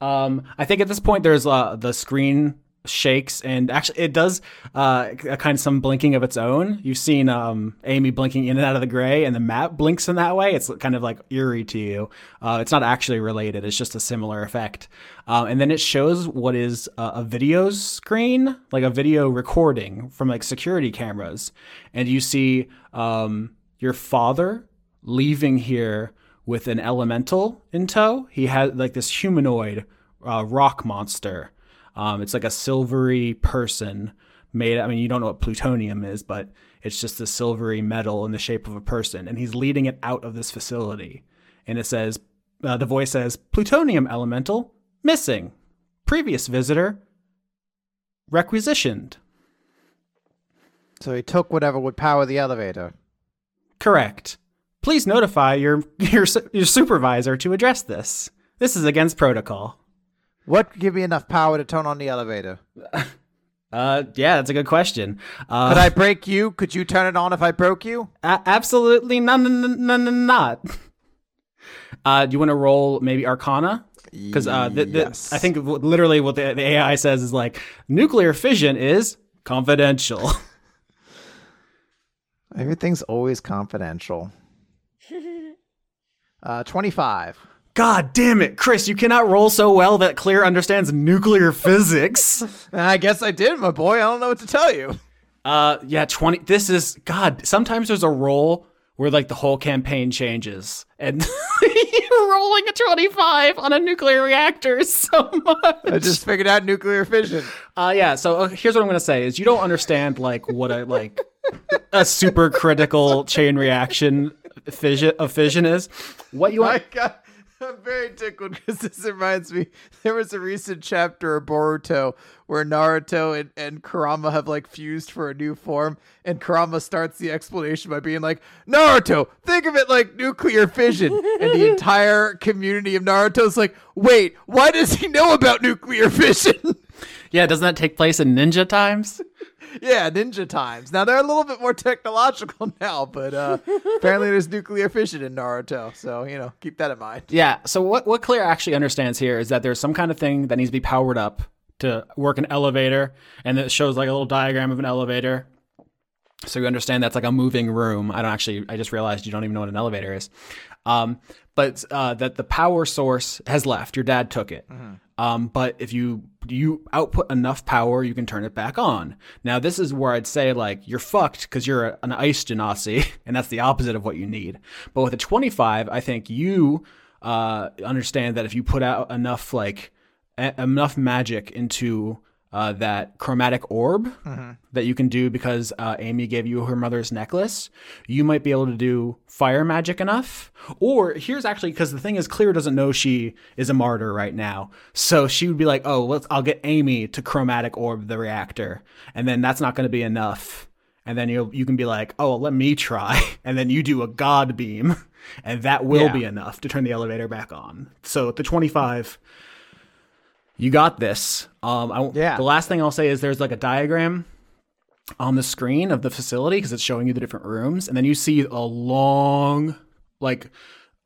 Um, I think at this point there's uh, the screen shakes and actually it does uh, a kind of some blinking of its own. You've seen um, Amy blinking in and out of the gray, and the map blinks in that way. It's kind of like eerie to you. Uh, it's not actually related. It's just a similar effect. Um, and then it shows what is a, a video screen, like a video recording from like security cameras, and you see um, your father leaving here with an elemental in tow. He had like this humanoid uh, rock monster. Um, it's like a silvery person made. I mean, you don't know what plutonium is, but it's just a silvery metal in the shape of a person, and he's leading it out of this facility. And it says, uh, the voice says, "Plutonium elemental missing. Previous visitor requisitioned." So he took whatever would power the elevator. Correct. Please notify your your your supervisor to address this. This is against protocol. What could give me enough power to turn on the elevator? Uh, yeah, that's a good question. Uh, Could I break you? Could you turn it on if I broke you? a- absolutely none, none, none, none, not. Uh, do you want to roll maybe Arcana? Because uh, th- th- Yes. I think literally what the, the AI says is like nuclear fission is confidential. Everything's always confidential. Uh, 25. God damn it, Chris! You cannot roll so well that Clear understands nuclear physics. I guess I did, my boy. I don't know what to tell you. Uh, yeah, twenty. This is God. Sometimes there's a roll where like the whole campaign changes, and you're rolling a twenty-five on a nuclear reactor is so much. I just figured out nuclear fission. Uh, yeah. So uh, here's what I'm gonna say: is you don't understand like what a like a super critical chain reaction fission of fission is. What you My want? God. I'm very tickled because this reminds me. There was a recent chapter of Boruto where Naruto and, and Kurama have like fused for a new form, and Kurama starts the explanation by being like, "Naruto, think of it like nuclear fission," and the entire community of Naruto's like, "Wait, why does he know about nuclear fission?" Yeah, doesn't that take place in ninja times? Yeah, ninja times. Now they're a little bit more technological now, but uh, apparently there's nuclear fission in Naruto, so you know, keep that in mind. Yeah. So what what Claire actually understands here is that there's some kind of thing that needs to be powered up to work an elevator, and it shows like a little diagram of an elevator. So you understand that's like a moving room. I don't actually. I just realized you don't even know what an elevator is. Um, but uh, that the power source has left. Your dad took it. Um, but if you you output enough power, you can turn it back on. Now this is where I'd say like you're fucked because you're an ice genasi, and that's the opposite of what you need. But with a 25, I think you uh, understand that if you put out enough like a- enough magic into uh, that chromatic orb that you can do because uh, Amy gave you her mother's necklace, you might be able to do fire magic enough. Or here's actually because the thing is, Clear doesn't know she is a martyr right now, so she would be like, "Oh, let's I'll get Amy to chromatic orb the reactor," and then that's not going to be enough. And then you you can be like, "Oh, let me try," and then you do a god beam, and that will Yeah. be enough to turn the elevator back on. So the twenty five you got this. Um, I, Yeah. The last thing I'll say is there's like a diagram on the screen of the facility because it's showing you the different rooms, and then you see a long, like,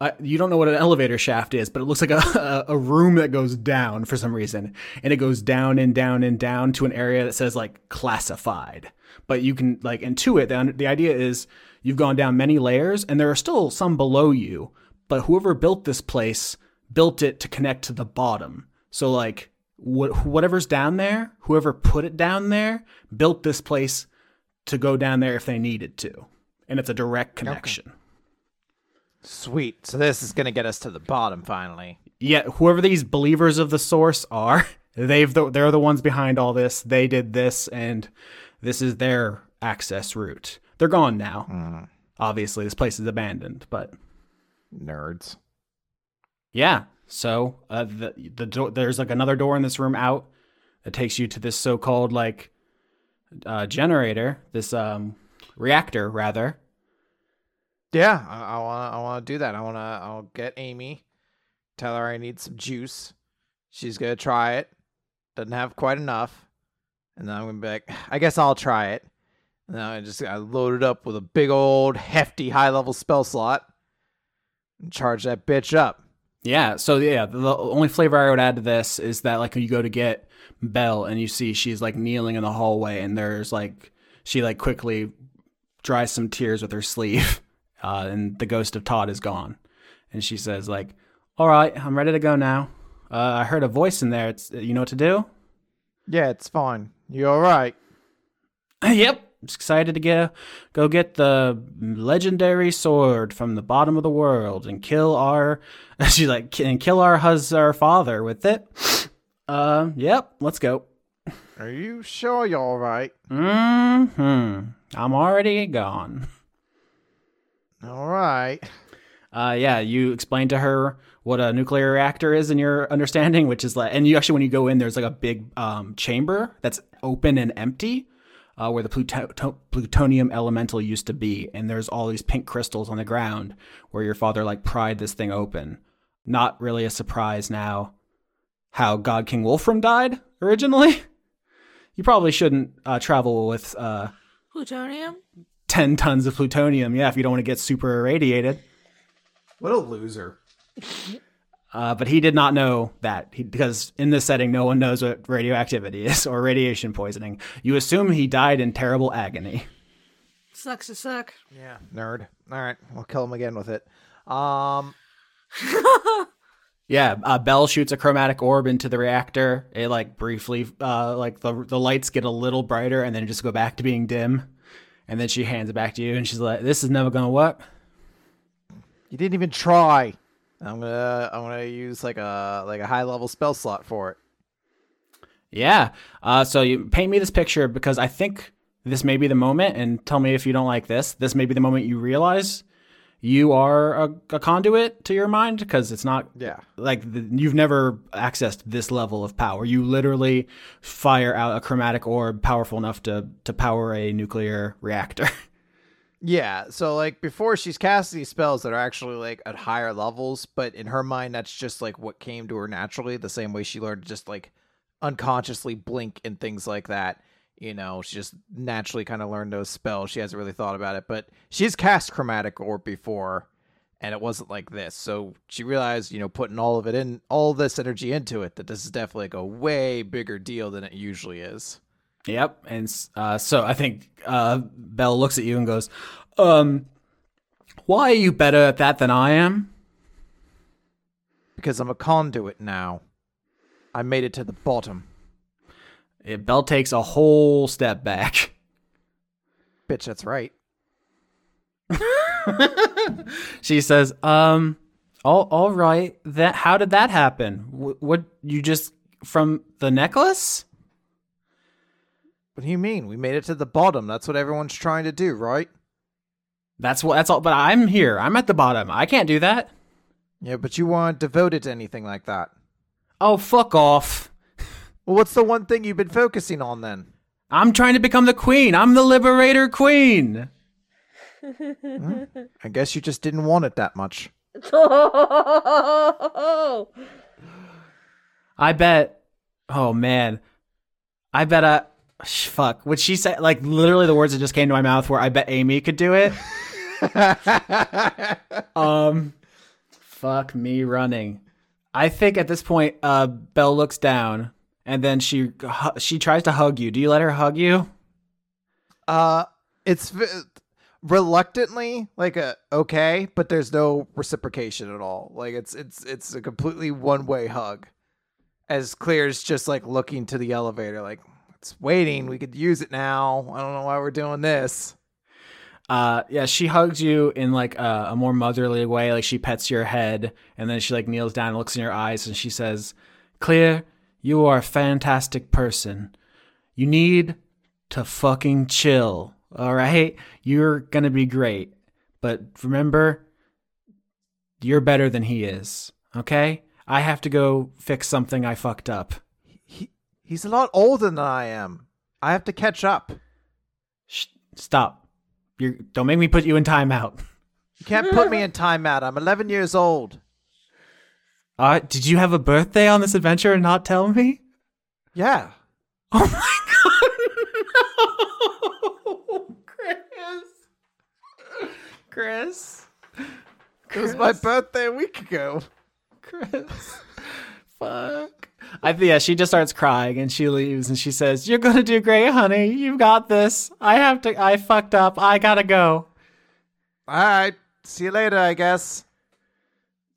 uh, you don't know what an elevator shaft is, but it looks like a, a, room that goes down for some reason. And it goes down and down and down to an area that says like classified. But you can like intuit. The, the idea is you've gone down many layers and there are still some below you, but whoever built this place built it to connect to the bottom. So like wh- whatever's down there, whoever put it down there built this place to go down there if they needed to. And it's a direct connection. Sweet. So this is gonna get us to the bottom finally. yeah, whoever these believers of the source are, they've the, they're the ones behind all this. They did this, and this is their access route. They're gone now. Mm. Obviously, this place is abandoned, but Nerds. yeah. So uh, the the there's like another door in this room out that takes you to this so-called like uh, generator, this um reactor rather. Yeah, I, I wanna I wanna do that. I wanna I'll get Amy, tell her I need some juice. She's gonna try it. Doesn't have quite enough. And then I'm gonna be like, I guess I'll try it. And then I just I load it up with a big old hefty high level spell slot and charge that bitch up. Yeah. So yeah, the only flavor I would add to this is that like when you go to get Belle and you see she's like kneeling in the hallway and there's like she like quickly dries some tears with her sleeve, uh, and the ghost of Todd is gone, and she says like, "All right, I'm ready to go now. Uh, I heard a voice in there. It's you know what to do." Yeah, it's fine. You're alright? yep. Excited to get go get the legendary sword from the bottom of the world and kill our she's like and kill our hus our father with it. Uh, yep, let's go. Are you sure you're alright? Hmm. I'm already gone. Alright. Uh, yeah, you explained to her what a nuclear reactor is in your understanding, which is like, and you actually, when you go in, there's like a big um, chamber that's open and empty, uh, where the pluto- plutonium elemental used to be, and there's all these pink crystals on the ground where your father like pried this thing open. Not really a surprise now. How God King Wolfram died originally. You probably shouldn't uh, travel with uh, Plutonium? 10 tons of plutonium, yeah, if you don't want to get super irradiated. What a loser. Uh, but he did not know that he, because in this setting, no one knows what radioactivity is or radiation poisoning. You assume he died in terrible agony. Sucks to suck. Yeah. Nerd. Alright, we'll kill him again with it. Um Yeah, uh, Belle shoots a chromatic orb into the reactor. It like briefly, uh, like the the lights get a little brighter and then just go back to being dim. And then she hands it back to you, and she's like, "This is never gonna work." You didn't even try. I'm gonna I'm gonna use like a like a high level spell slot for it. Yeah. Uh, so you paint me this picture because I think this may be the moment, and tell me if you don't like this. This may be the moment you realize you are a, a conduit to your mind because it's not Yeah. like the, you've never accessed this level of power. You literally fire out a chromatic orb powerful enough to to power a nuclear reactor. Yeah, so like before she's casting these spells that are actually like at higher levels, but in her mind that's just like what came to her naturally, the same way she learned to just like unconsciously blink and things like that. You know, she just naturally kind of learned those spells. She hasn't really thought about it, but she's cast chromatic orb before and it wasn't like this. So she realized, you know, putting all of it in all this energy into it that this is definitely like a way bigger deal than it usually is. Yep. And uh, so I think uh, Belle looks at you and goes, um, why are you better at that than I am? Because I'm a conduit now. I made it to the bottom. Yeah, Belle takes a whole step back. Bitch, that's right. She says, um, all, all right. That, how did that happen? W- what, you just, from the necklace? What do you mean? We made it to the bottom. That's what everyone's trying to do, right? That's what, that's all, but I'm here. I'm at the bottom. I can't do that. Yeah, but you weren't devoted to anything like that. Oh, fuck off. Well, what's the one thing you've been focusing on then? I'm trying to become the queen. I'm the liberator queen. I guess you just didn't want it that much. I bet. Oh man, I bet. I sh- fuck. what she said like literally the words that just came to my mouth? Where I bet Amy could do it. um, Fuck me running. I think at this point, uh, Belle looks down and then she she tries to hug you. Do you let her hug you? Uh, it's reluctantly like a okay, but there's no reciprocation at all. Like it's it's it's a completely one way hug. As Clear's just like looking to the elevator, like it's waiting. We could use it now. I don't know why we're doing this. Uh, yeah, she hugs you in like a, a more motherly way. Like she pets your head and then she like kneels down and looks in your eyes and she says, Clear, you are a fantastic person. You need to fucking chill. All right? You're to be great. But remember, you're better than he is. Okay? I have to go fix something I fucked up. He he's a lot older than I am. I have to catch up. Shh, stop. You're, don't make me put you in timeout. You can't put me in timeout. I'm 11 years old. Uh, did you have a birthday on this adventure and not tell me? Yeah. Oh my god! No, Chris, Chris, It was my birthday a week ago. Chris. Fuck. I yeah. She just starts crying and she leaves and she says, "You're gonna do great, honey. You've got this. I have to. I fucked up. I gotta go." All right. See you later, I guess.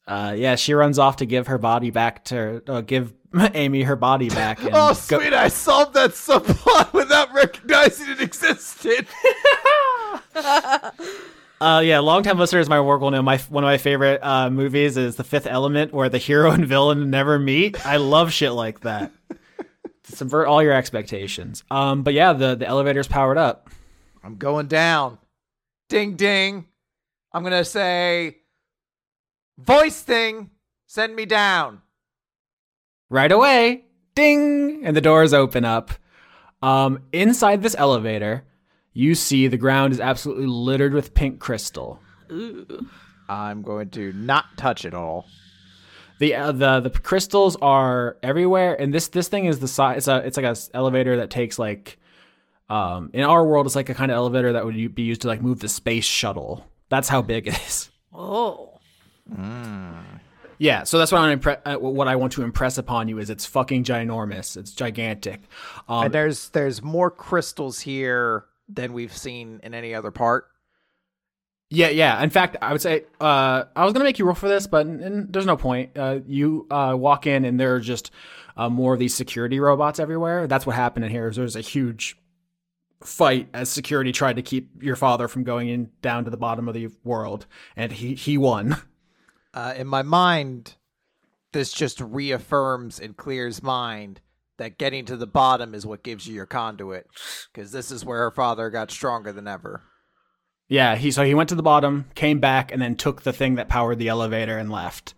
Uh, yeah. She runs off to give her body back to uh, give Amy her body back. Oh, go- sweet. I solved that subplot without recognizing it existed. Uh, yeah, longtime listeners my work will know my one of my favorite uh, movies is The Fifth Element, where the hero and villain never meet. I love shit like that. Subvert all your expectations. Um, but yeah, the the elevator's powered up. I'm going down. Ding ding. I'm going to say, voice thing, send me down. right away. Ding! And the doors open up. Um, inside this elevator, you see the ground is absolutely littered with pink crystal. I'm going to not touch it all. The uh, the the crystals are everywhere, and this this thing is the size. It's a it's like a elevator that takes like, um, in our world, it's like a kind of elevator that would be used to like move the space shuttle. That's how big it is. Oh. Yeah, so that's what I impre- uh, what I want to impress upon you is it's fucking ginormous. It's gigantic. Um, and there's there's more crystals here than we've seen in any other part. Yeah, yeah. In fact, I would say uh, I was gonna make you roll for this, but n- n- there's no point. Uh, you uh, walk in and there are just uh, more of these security robots everywhere. That's what happened in here. Is there's a huge fight as security tried to keep your father from going in down to the bottom of the world, and he he won. Uh, in my mind, this just reaffirms and clears mind that getting to the bottom is what gives you your conduit, because this is where her father got stronger than ever. Yeah, he so he went to the bottom, came back, and then took the thing that powered the elevator and left.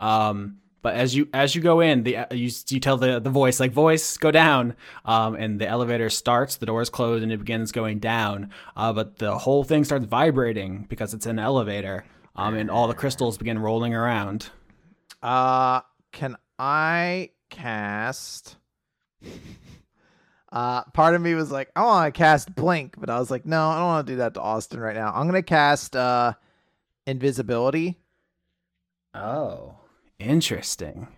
Um, but as you as you go in, the you you tell the the voice like voice go down, um, and the elevator starts, the doors close, and it begins going down. Uh, but the whole thing starts vibrating because it's an elevator. Um, and all the crystals begin rolling around. Uh, can I cast? Uh, part of me was like, I want to cast Blink, but I was like, no, I don't want to do that to Austin right now. I'm gonna cast uh, Invisibility. Oh, interesting.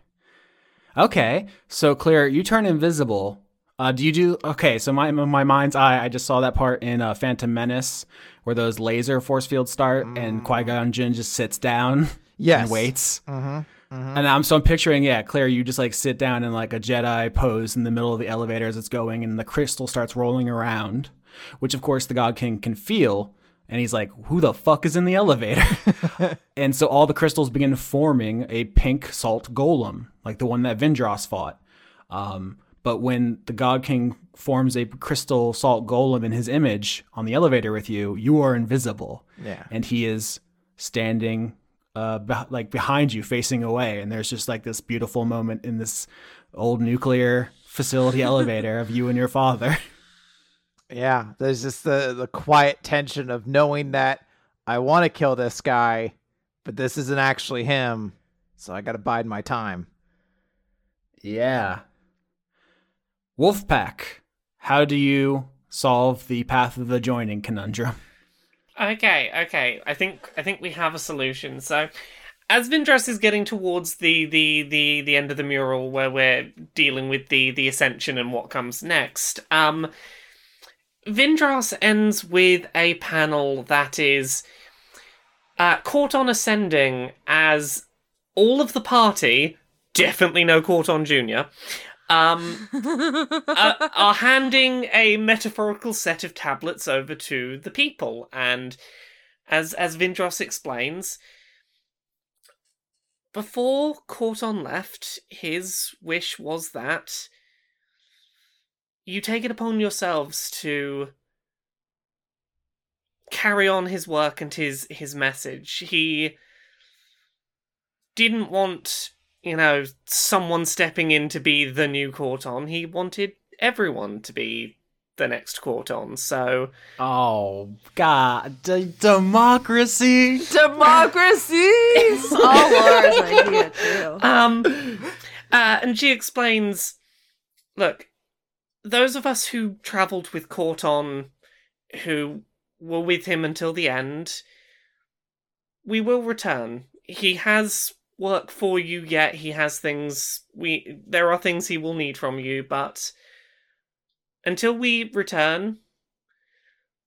Okay, so Claire, you turn invisible. Uh, do you do okay? So my my mind's eye, I just saw that part in uh, Phantom Menace where those laser force fields start, and Qui Gon Jinn just sits down Yes. and waits. Mm-hmm. And I'm so I'm picturing, yeah, Claire, you just like sit down in like a Jedi pose in the middle of the elevator as it's going, and the crystal starts rolling around, which of course the God King can feel, and he's like, "Who the fuck is in the elevator?" and so all the crystals begin forming a pink salt golem, like the one that Vindros fought. Um, but when the God King forms a crystal salt golem in his image on the elevator with you, you are invisible Yeah. and he is standing uh beh like behind you facing away. And there's just like this beautiful moment in this old nuclear facility elevator of you and your father. Yeah, there's just the the quiet tension of knowing that I want to kill this guy, but this isn't actually him, so I got to bide my time. yeah. Wolfpack how do you solve the path of the joining conundrum Okay, okay. I think I think we have a solution. So, as Vindras is getting towards the, the, the, the end of the mural where we're dealing with the, the ascension and what comes next, um, Vindras ends with a panel that is uh, Corton ascending as all of the party, definitely no Corton Jr., um, uh, are handing a metaphorical set of tablets over to the people. And as, as Vindros explains, before Corton left, his wish was that you take it upon yourselves to carry on his work and his his message. He didn't want, you know, someone stepping in to be the new Corton. He wanted everyone to be the next Corton. So Oh God, D- democracy. Democracy! All Laura's idea too. Um, uh, and she explains, look, those of us who travelled with Corton, who were with him until the end, we will return. He has work for you yet. He has things we there are things he will need from you, but until we return,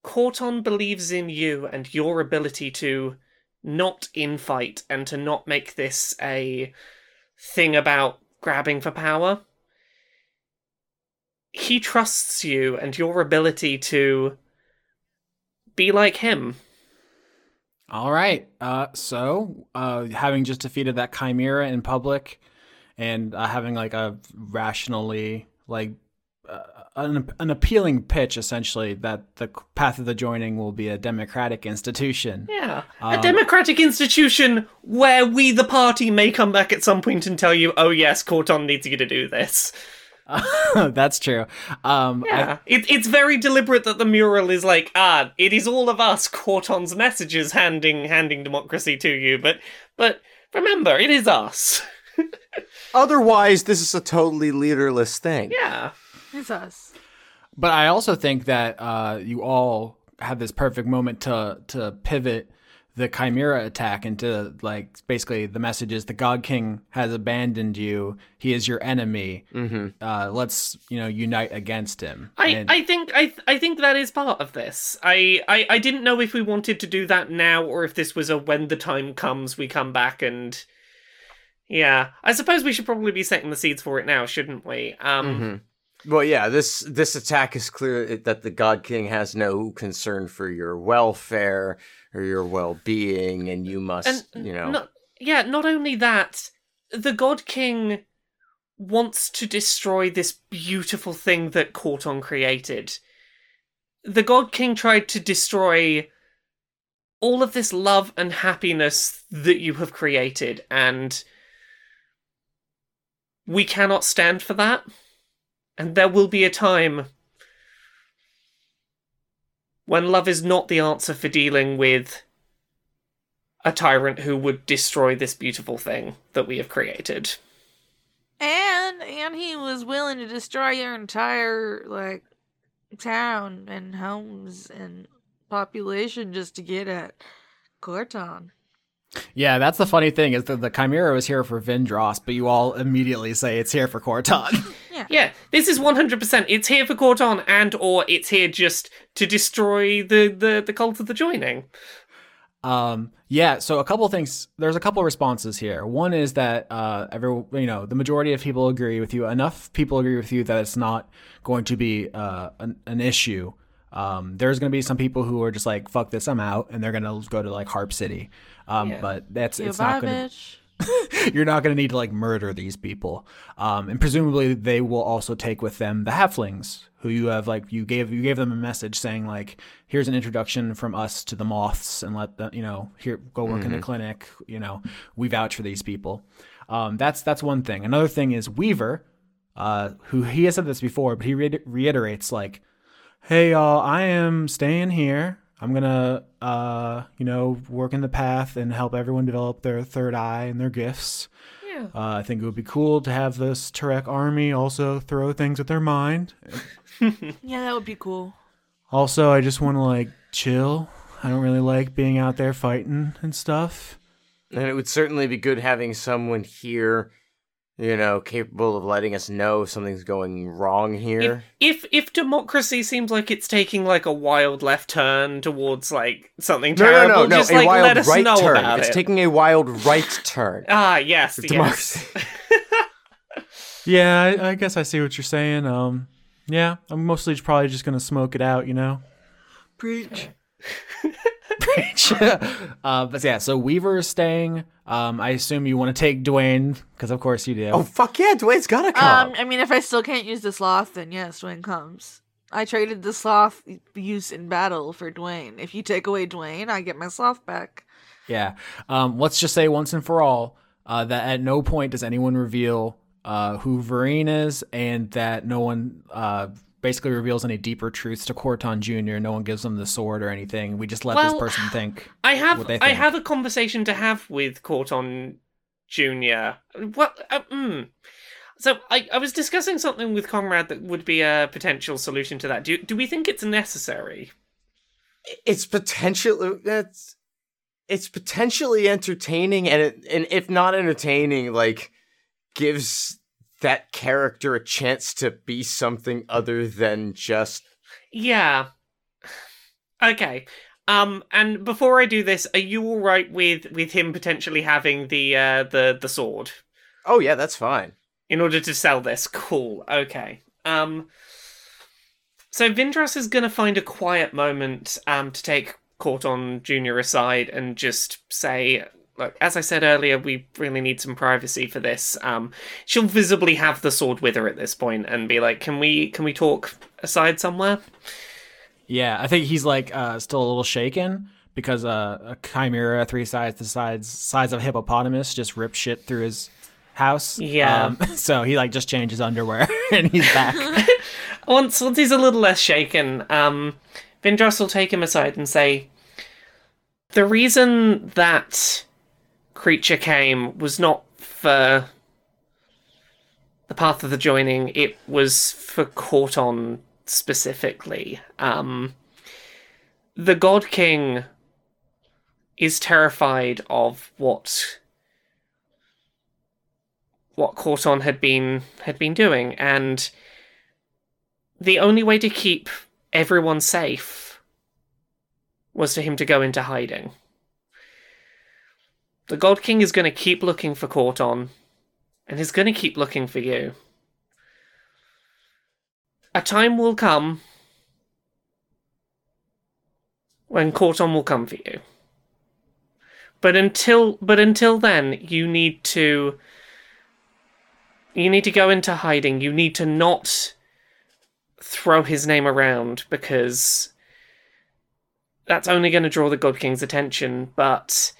Corton believes in you and your ability to not infight and to not make this a thing about grabbing for power. He trusts you and your ability to be like him. All right. Uh, so, uh, having just defeated that chimera in public, and uh, having like a rationally like uh, an an appealing pitch, essentially that the path of the joining will be a democratic institution. Yeah. Um, a democratic institution where we, the party, may come back at some point and tell you, oh, yes, Corton needs you to do this. That's true. Um, I- Yeah. It, it's very deliberate that the mural is like, ah, it is all of us, Corton's messages handing handing democracy to you, but but remember, it is us. Otherwise, this is a totally leaderless thing. Yeah. It's us. But I also think that uh, you all had this perfect moment to to pivot the Chimera attack into like basically the message is the God King has abandoned you. He is your enemy. Mm-hmm. Uh, let's you know unite against him. I, And- I think I I think that is part of this. I, I I didn't know if we wanted to do that now or if this was a when the time comes we come back and yeah. I suppose we should probably be setting the seeds for it now, shouldn't we? Um Mm-hmm. Well, yeah, this this attack is clear that the God King has no concern for your welfare or your well-being, and you must, and you know, not, yeah, not only that, the God King wants to destroy this beautiful thing that Corton created. The God King tried to destroy all of this love and happiness that you have created, and we cannot stand for that. And there will be a time when love is not the answer for dealing with a tyrant who would destroy this beautiful thing that we have created. And and he was willing to destroy your entire like town and homes and population just to get at Corton. yeah, that's the funny thing is that the Chimera was here for Vindros, but you all immediately say it's here for Corton. Yeah, this is 100%. It's here for Corton and or it's here just to destroy the, the, the cult of the joining. Um, yeah, so a couple of things. There's a couple of responses here. One is that uh, every you know the majority of people agree with you. Enough people agree with you that it's not going to be uh, an, an issue. Um, there's going to be some people who are just like fuck this, I'm out, and they're going to go to like Harp City. Um, Yeah. But that's it's Goodbye, not going to bitch. you're not going to need to like murder these people. Um, and presumably they will also take with them the halflings who you have like you gave you gave them a message saying like here's an introduction from us to the moths and let them you know here go work in the clinic you know we vouch for these people. Um, that's that's one thing. Another thing is weaver uh, who he has said this before but he re- reiterates like hey y'all i am staying here i'm gonna uh you know work in the path and help everyone develop their third eye and their gifts Yeah. uh, i think it would be cool to have this Tarek army also throw things at their mind Yeah, that would be cool. also i just want to like chill i don't really like being out there fighting and stuff And it would certainly be good having someone here, you know, capable of letting us know if something's going wrong here. If if democracy seems like it's taking like a wild left turn towards like something no, no, terrible, no, no, just a like wild let us right know turn. about it's it. taking a wild right turn. ah, yes, yes. Democracy. Yeah, I, I guess I see what you're saying. Um, yeah, I'm mostly probably just gonna smoke it out, you know. Preach. uh, but yeah, so Weaver is staying. Um, I assume you want to take Dwayne because of course you do. Oh fuck yeah, Dwayne's gotta come. Um, I mean, if I still can't use the sloth, then yes, Dwayne comes. I traded the sloth use in battle for Dwayne. If you take away Dwayne, I get my sloth back. Yeah. Um, let's just say once and for all uh, that at no point does anyone reveal uh, who Vereen is, and that no one uh, basically reveals any deeper truths to Corton Jr. No one gives them the sword or anything. We just let Well, this person think. I have what they I have a conversation to have with Corton Junior. What? Uh, mm. So I, I was discussing something with Conrad that would be a potential solution to that. Do do we think it's necessary? it's potentially that's it's potentially entertaining and it, and if not entertaining like gives that character a chance to be something other than just Yeah. Okay. Um, and before I do this, are you all right with with him potentially having the uh the the sword oh yeah that's fine in order to sell this? Cool. Okay. Um. So Vindras is gonna find a quiet moment um to take Corton Junior aside and just say. Look, as I said earlier, we really need some privacy for this. Um, she'll visibly have the sword with her at this point and be like, "Can we, can we talk aside somewhere?" Yeah, I think he's like uh, still a little shaken because uh, a chimera three sides the size size of a hippopotamus just ripped shit through his house. Yeah. Um, so he like just changed his underwear and he's back. once once he's a little less shaken, um, Vindras will take him aside and say, "The reason that creature came was not for the path of the joining; it was for Corton specifically. Um, the God King is terrified of what." What Corton had been had been doing, and the only way to keep everyone safe was for him to go into hiding. The God King is going to keep looking for Corton, and he's going to keep looking for you. A time will come when Corton will come for you. But until but until then, you need to you need to go into hiding. You need to not throw his name around because that's only going to draw the God King's attention, but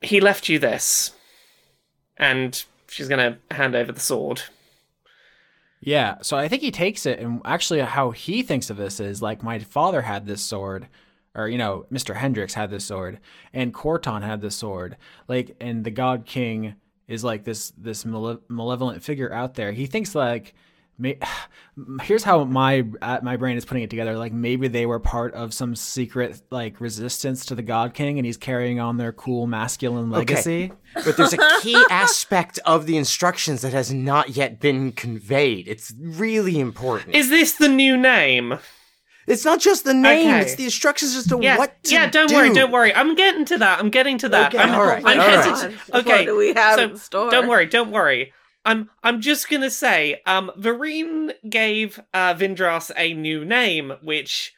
he left you this. And she's going to hand over the sword. Yeah, so I think he takes it, and actually, how he thinks of this is like my father had this sword, or you know, Mister Hendricks had this sword, and Corton had this sword, like, and the God King is like this this male- malevolent figure out there. He thinks like. May, here's how my uh, my brain is putting it together. Like maybe they were part of some secret like resistance to the God King, and he's carrying on their cool masculine legacy. but there's a key aspect of the instructions that has not yet been conveyed it's really important Is this the new name? it's not just the name Okay. it's the instructions as to Yeah, what to yeah. Don't do. worry, don't worry. I'm getting to that. I'm getting to that. Okay, I'm, all right, I'm all right. hesitant. What Okay, do we have so in store? don't worry, don't worry. I'm I'm just gonna say, um, Vereen gave uh, Vindras a new name, which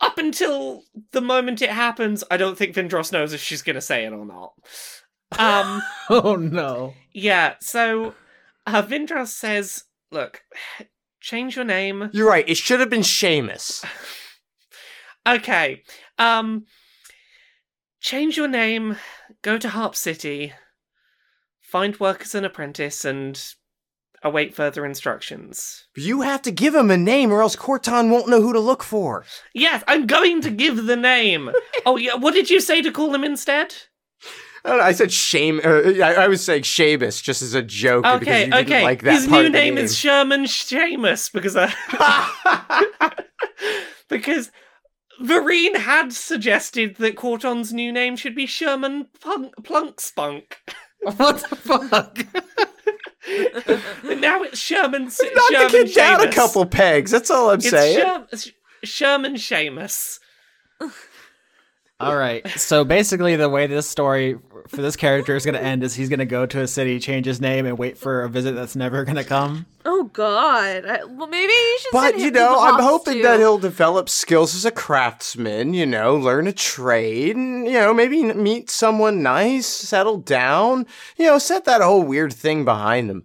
up until the moment it happens, I don't think Vindras knows if she's gonna say it or not. Um. oh no! Yeah, so uh, Vindras says, "Look, change your name." you're right it should have been Seamus. Okay, um, change your name, go to Harp City, find work as an apprentice, and await further instructions. you have to give him a name or else corton won't know who to look for Yes, I'm going to give the name. oh yeah, what did you say to call him instead? I, don't know, I said shame. Uh, I, I was saying Seamus just as a joke because Okay, didn't okay. like that His new the name is Sherman Seamus because I because Vereen had suggested that Corton's new name should be Sherman Plunk Spunk. what the fuck? Now it's Sherman. Knock Sherman the kid down a couple pegs. That's all I'm It's saying. Sher- Sherman Seamus. All right. So basically, the way this story for this character is going to end is he's going to go to a city, change his name, and wait for a visit that's never going to come. Oh God. I, well, maybe you should. But send you know, I'm hoping too. that he'll develop skills as a craftsman. You know, learn a trade, and you know, maybe meet someone nice, settle down. You know, set that whole weird thing behind him.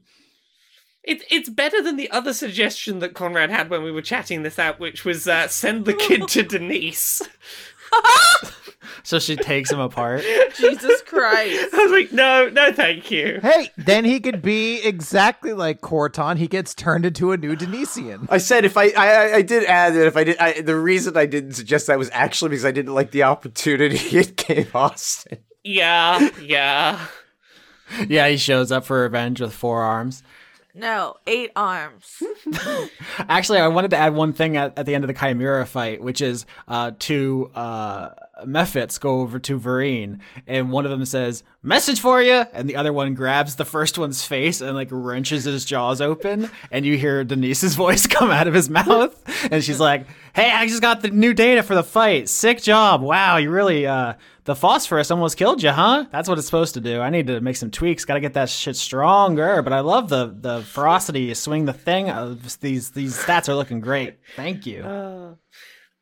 It, it's better than the other suggestion that Conrad had when we were chatting this out, which was uh, send the kid to Denise. So she takes him apart. Jesus Christ. I was like, no, no, thank you. Hey, then he could be exactly like Corton. He gets turned into a new Denisian. I said if I, I, I- I did add that if I did, I, the reason I didn't suggest that was actually because I didn't like the opportunity it gave Austin. Yeah, yeah. Yeah, he shows up for revenge with four arms. No, eight arms. Actually, I wanted to add one thing at, at the end of the Chimera fight, which is uh, two uh, Mephits go over to Vereen, and one of them says, Message for you! And the other one grabs the first one's face and like wrenches his jaws open, and you hear Denise's voice come out of his mouth, and she's like, Hey, I just got the new data for the fight. Sick job. Wow, you really, uh, the phosphorus almost killed you, huh? That's what it's supposed to do. I need to make some tweaks. Got to get that shit stronger. But I love the the ferocity. You swing the thing. Uh, these these stats are looking great. Thank you.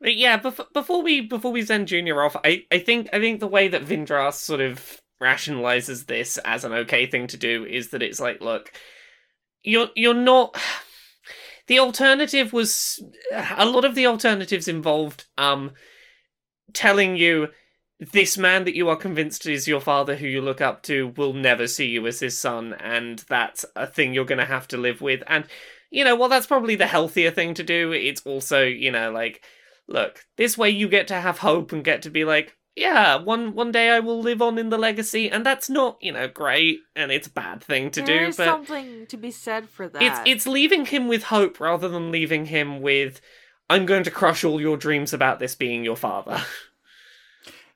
But yeah, before, before we before we send Junior off, I, I think I think the way that Vindras sort of rationalizes this as an okay thing to do is that it's like, look, you're you're not. The alternative was a lot of the alternatives involved um telling you this man that you are convinced is your father who you look up to will never see you as his son and that's a thing you're going to have to live with and you know well that's probably the healthier thing to do it's also you know like look this way you get to have hope and get to be like yeah one one day i will live on in the legacy and that's not you know great and it's a bad thing to There do is but something to be said for that. it's it's leaving him with hope rather than leaving him with i'm going to crush all your dreams about this being your father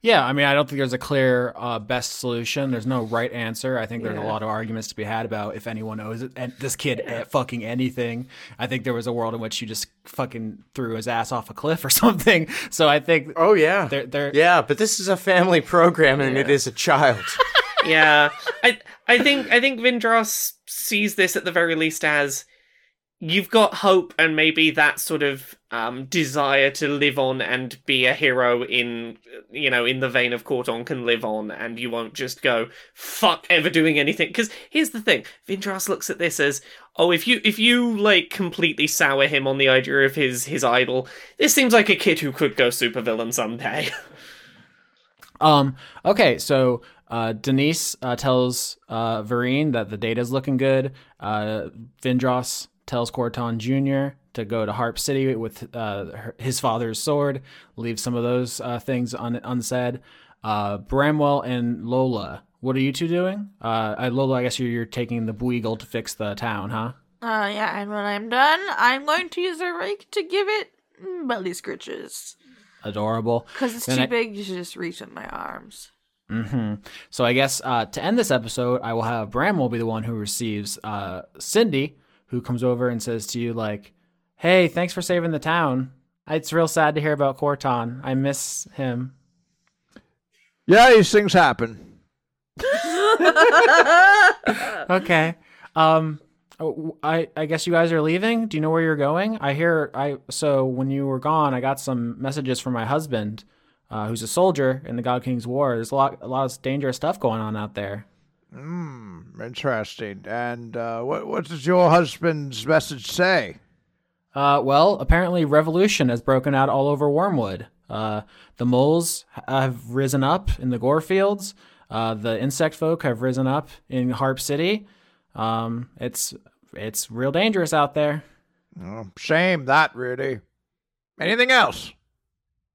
Yeah, I mean, I don't think there's a clear uh, best solution. There's no right answer. I think there's a lot of arguments to be had about if anyone owes it, and this kid eh, fucking anything. I think there was a world in which you just fucking threw his ass off a cliff or something. So I think Oh yeah, they're they're yeah. But this is a family program, and it is a child. yeah i i think i think vindras sees this at the very least as you've got hope and maybe that sort of um, desire to live on and be a hero in you know in the vein of Corton can live on and you won't just go fuck ever doing anything because here's the thing Vindras looks at this as oh if you if you like completely sour him on the idea of his his idol this seems like a kid who could go supervillain someday Um. Okay. So uh, Denise uh, tells uh, Vereen that the data's looking good. Uh, Vindros tells Corton Jr. to go to Harp City with uh, her, his father's sword. Leave some of those uh, things un- unsaid. Uh, Bramwell and Lola. What are you two doing? Uh, I, Lola, I guess you're, you're taking the Bueagle to fix the town, huh? Uh, yeah, and when I'm done, I'm going to use a rake to give it belly scritches. Adorable. Because it's Then too I- big to just reach with my arms. hmm So I guess uh, to end this episode, I will have Bramwell be the one who receives uh, Cindy, who comes over and says to you like, "Hey, thanks for saving the town. It's real sad to hear about Corton. I miss him." Yeah, these things happen. Okay. Um, oh, I I guess you guys are leaving. Do you know where you're going? I hear I so when you were gone, I got some messages from my husband, uh, who's a soldier in the God King's War. There's a lot a lot of dangerous stuff going on out there. Hmm, interesting. And uh, what what does your husband's message say? Uh, well, apparently revolution has broken out all over Wormwood. Uh, the moles have risen up in the gore fields. Uh, the insect folk have risen up in Harp City. Um, it's it's real dangerous out there. Oh, shame that, Rudy. Anything else?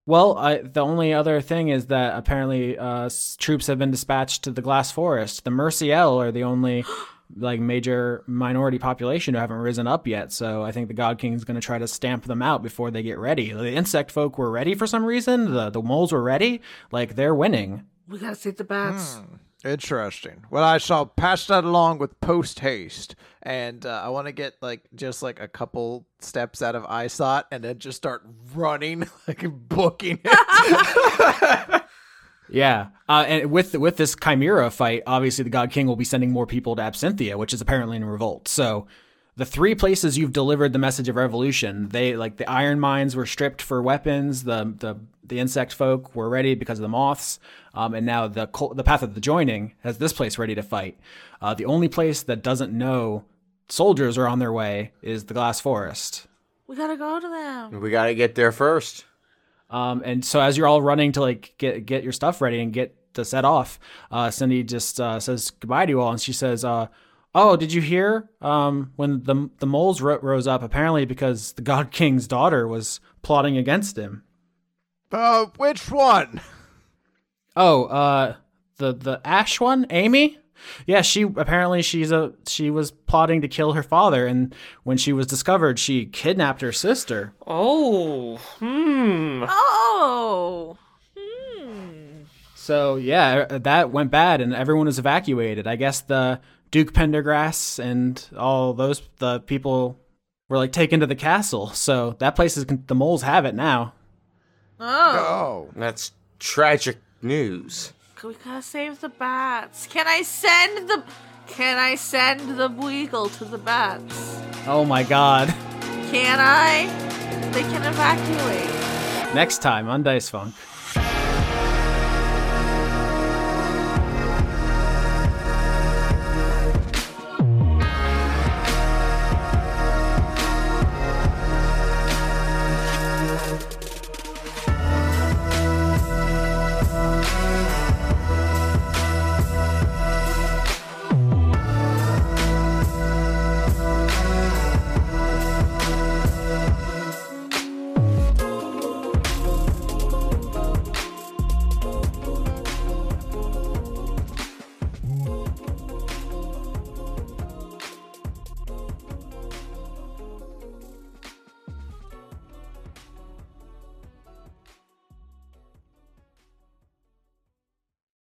Well, I, the only other thing is that apparently uh, troops have been dispatched to the Glass Forest. The Merciel are the only like major minority population who haven't risen up yet. So I think the God King is going to try to stamp them out before they get ready. The insect folk were ready for some reason. The the moles were ready. Like they're winning. We gotta save the bats. Interesting. Well, I shall pass that along with post haste. and uh, I want to get like just like a couple steps out of eyesight and then just start running, like booking it. Yeah, uh, and with with this Chimera fight, obviously the God King will be sending more people to Absinthia, which is apparently in revolt. So the three places you've delivered the message of revolution, they like the iron mines were stripped for weapons. The the the insect folk were ready because of the moths, um, and now the the path of the joining has this place ready to fight. Uh, the only place that doesn't know soldiers are on their way is the Glass Forest. We gotta go to them. We gotta get there first. Um, and so as you're all running to like get get your stuff ready and get to set off, uh, Cindy just uh, says goodbye to you all, and she says, uh, "Oh, did you hear? Um, when the the moles ro- rose up, apparently because the God King's daughter was plotting against him. Uh, which one? Oh, uh, the the Ash one, Amy." Yeah, she apparently she's a she was plotting to kill her father, and when she was discovered, she kidnapped her sister. Oh, hmm. Oh. Hmm. So yeah, that went bad, and everyone was evacuated. I guess the Duke Pendergrass and all those the people were like taken to the castle. So that place is the moles have it now. Oh. Oh. That's tragic news. We gotta save the bats. Can I send the Can I send the Weagle to the bats? Oh my god! Can I? They can evacuate. Next time on Dice Funk.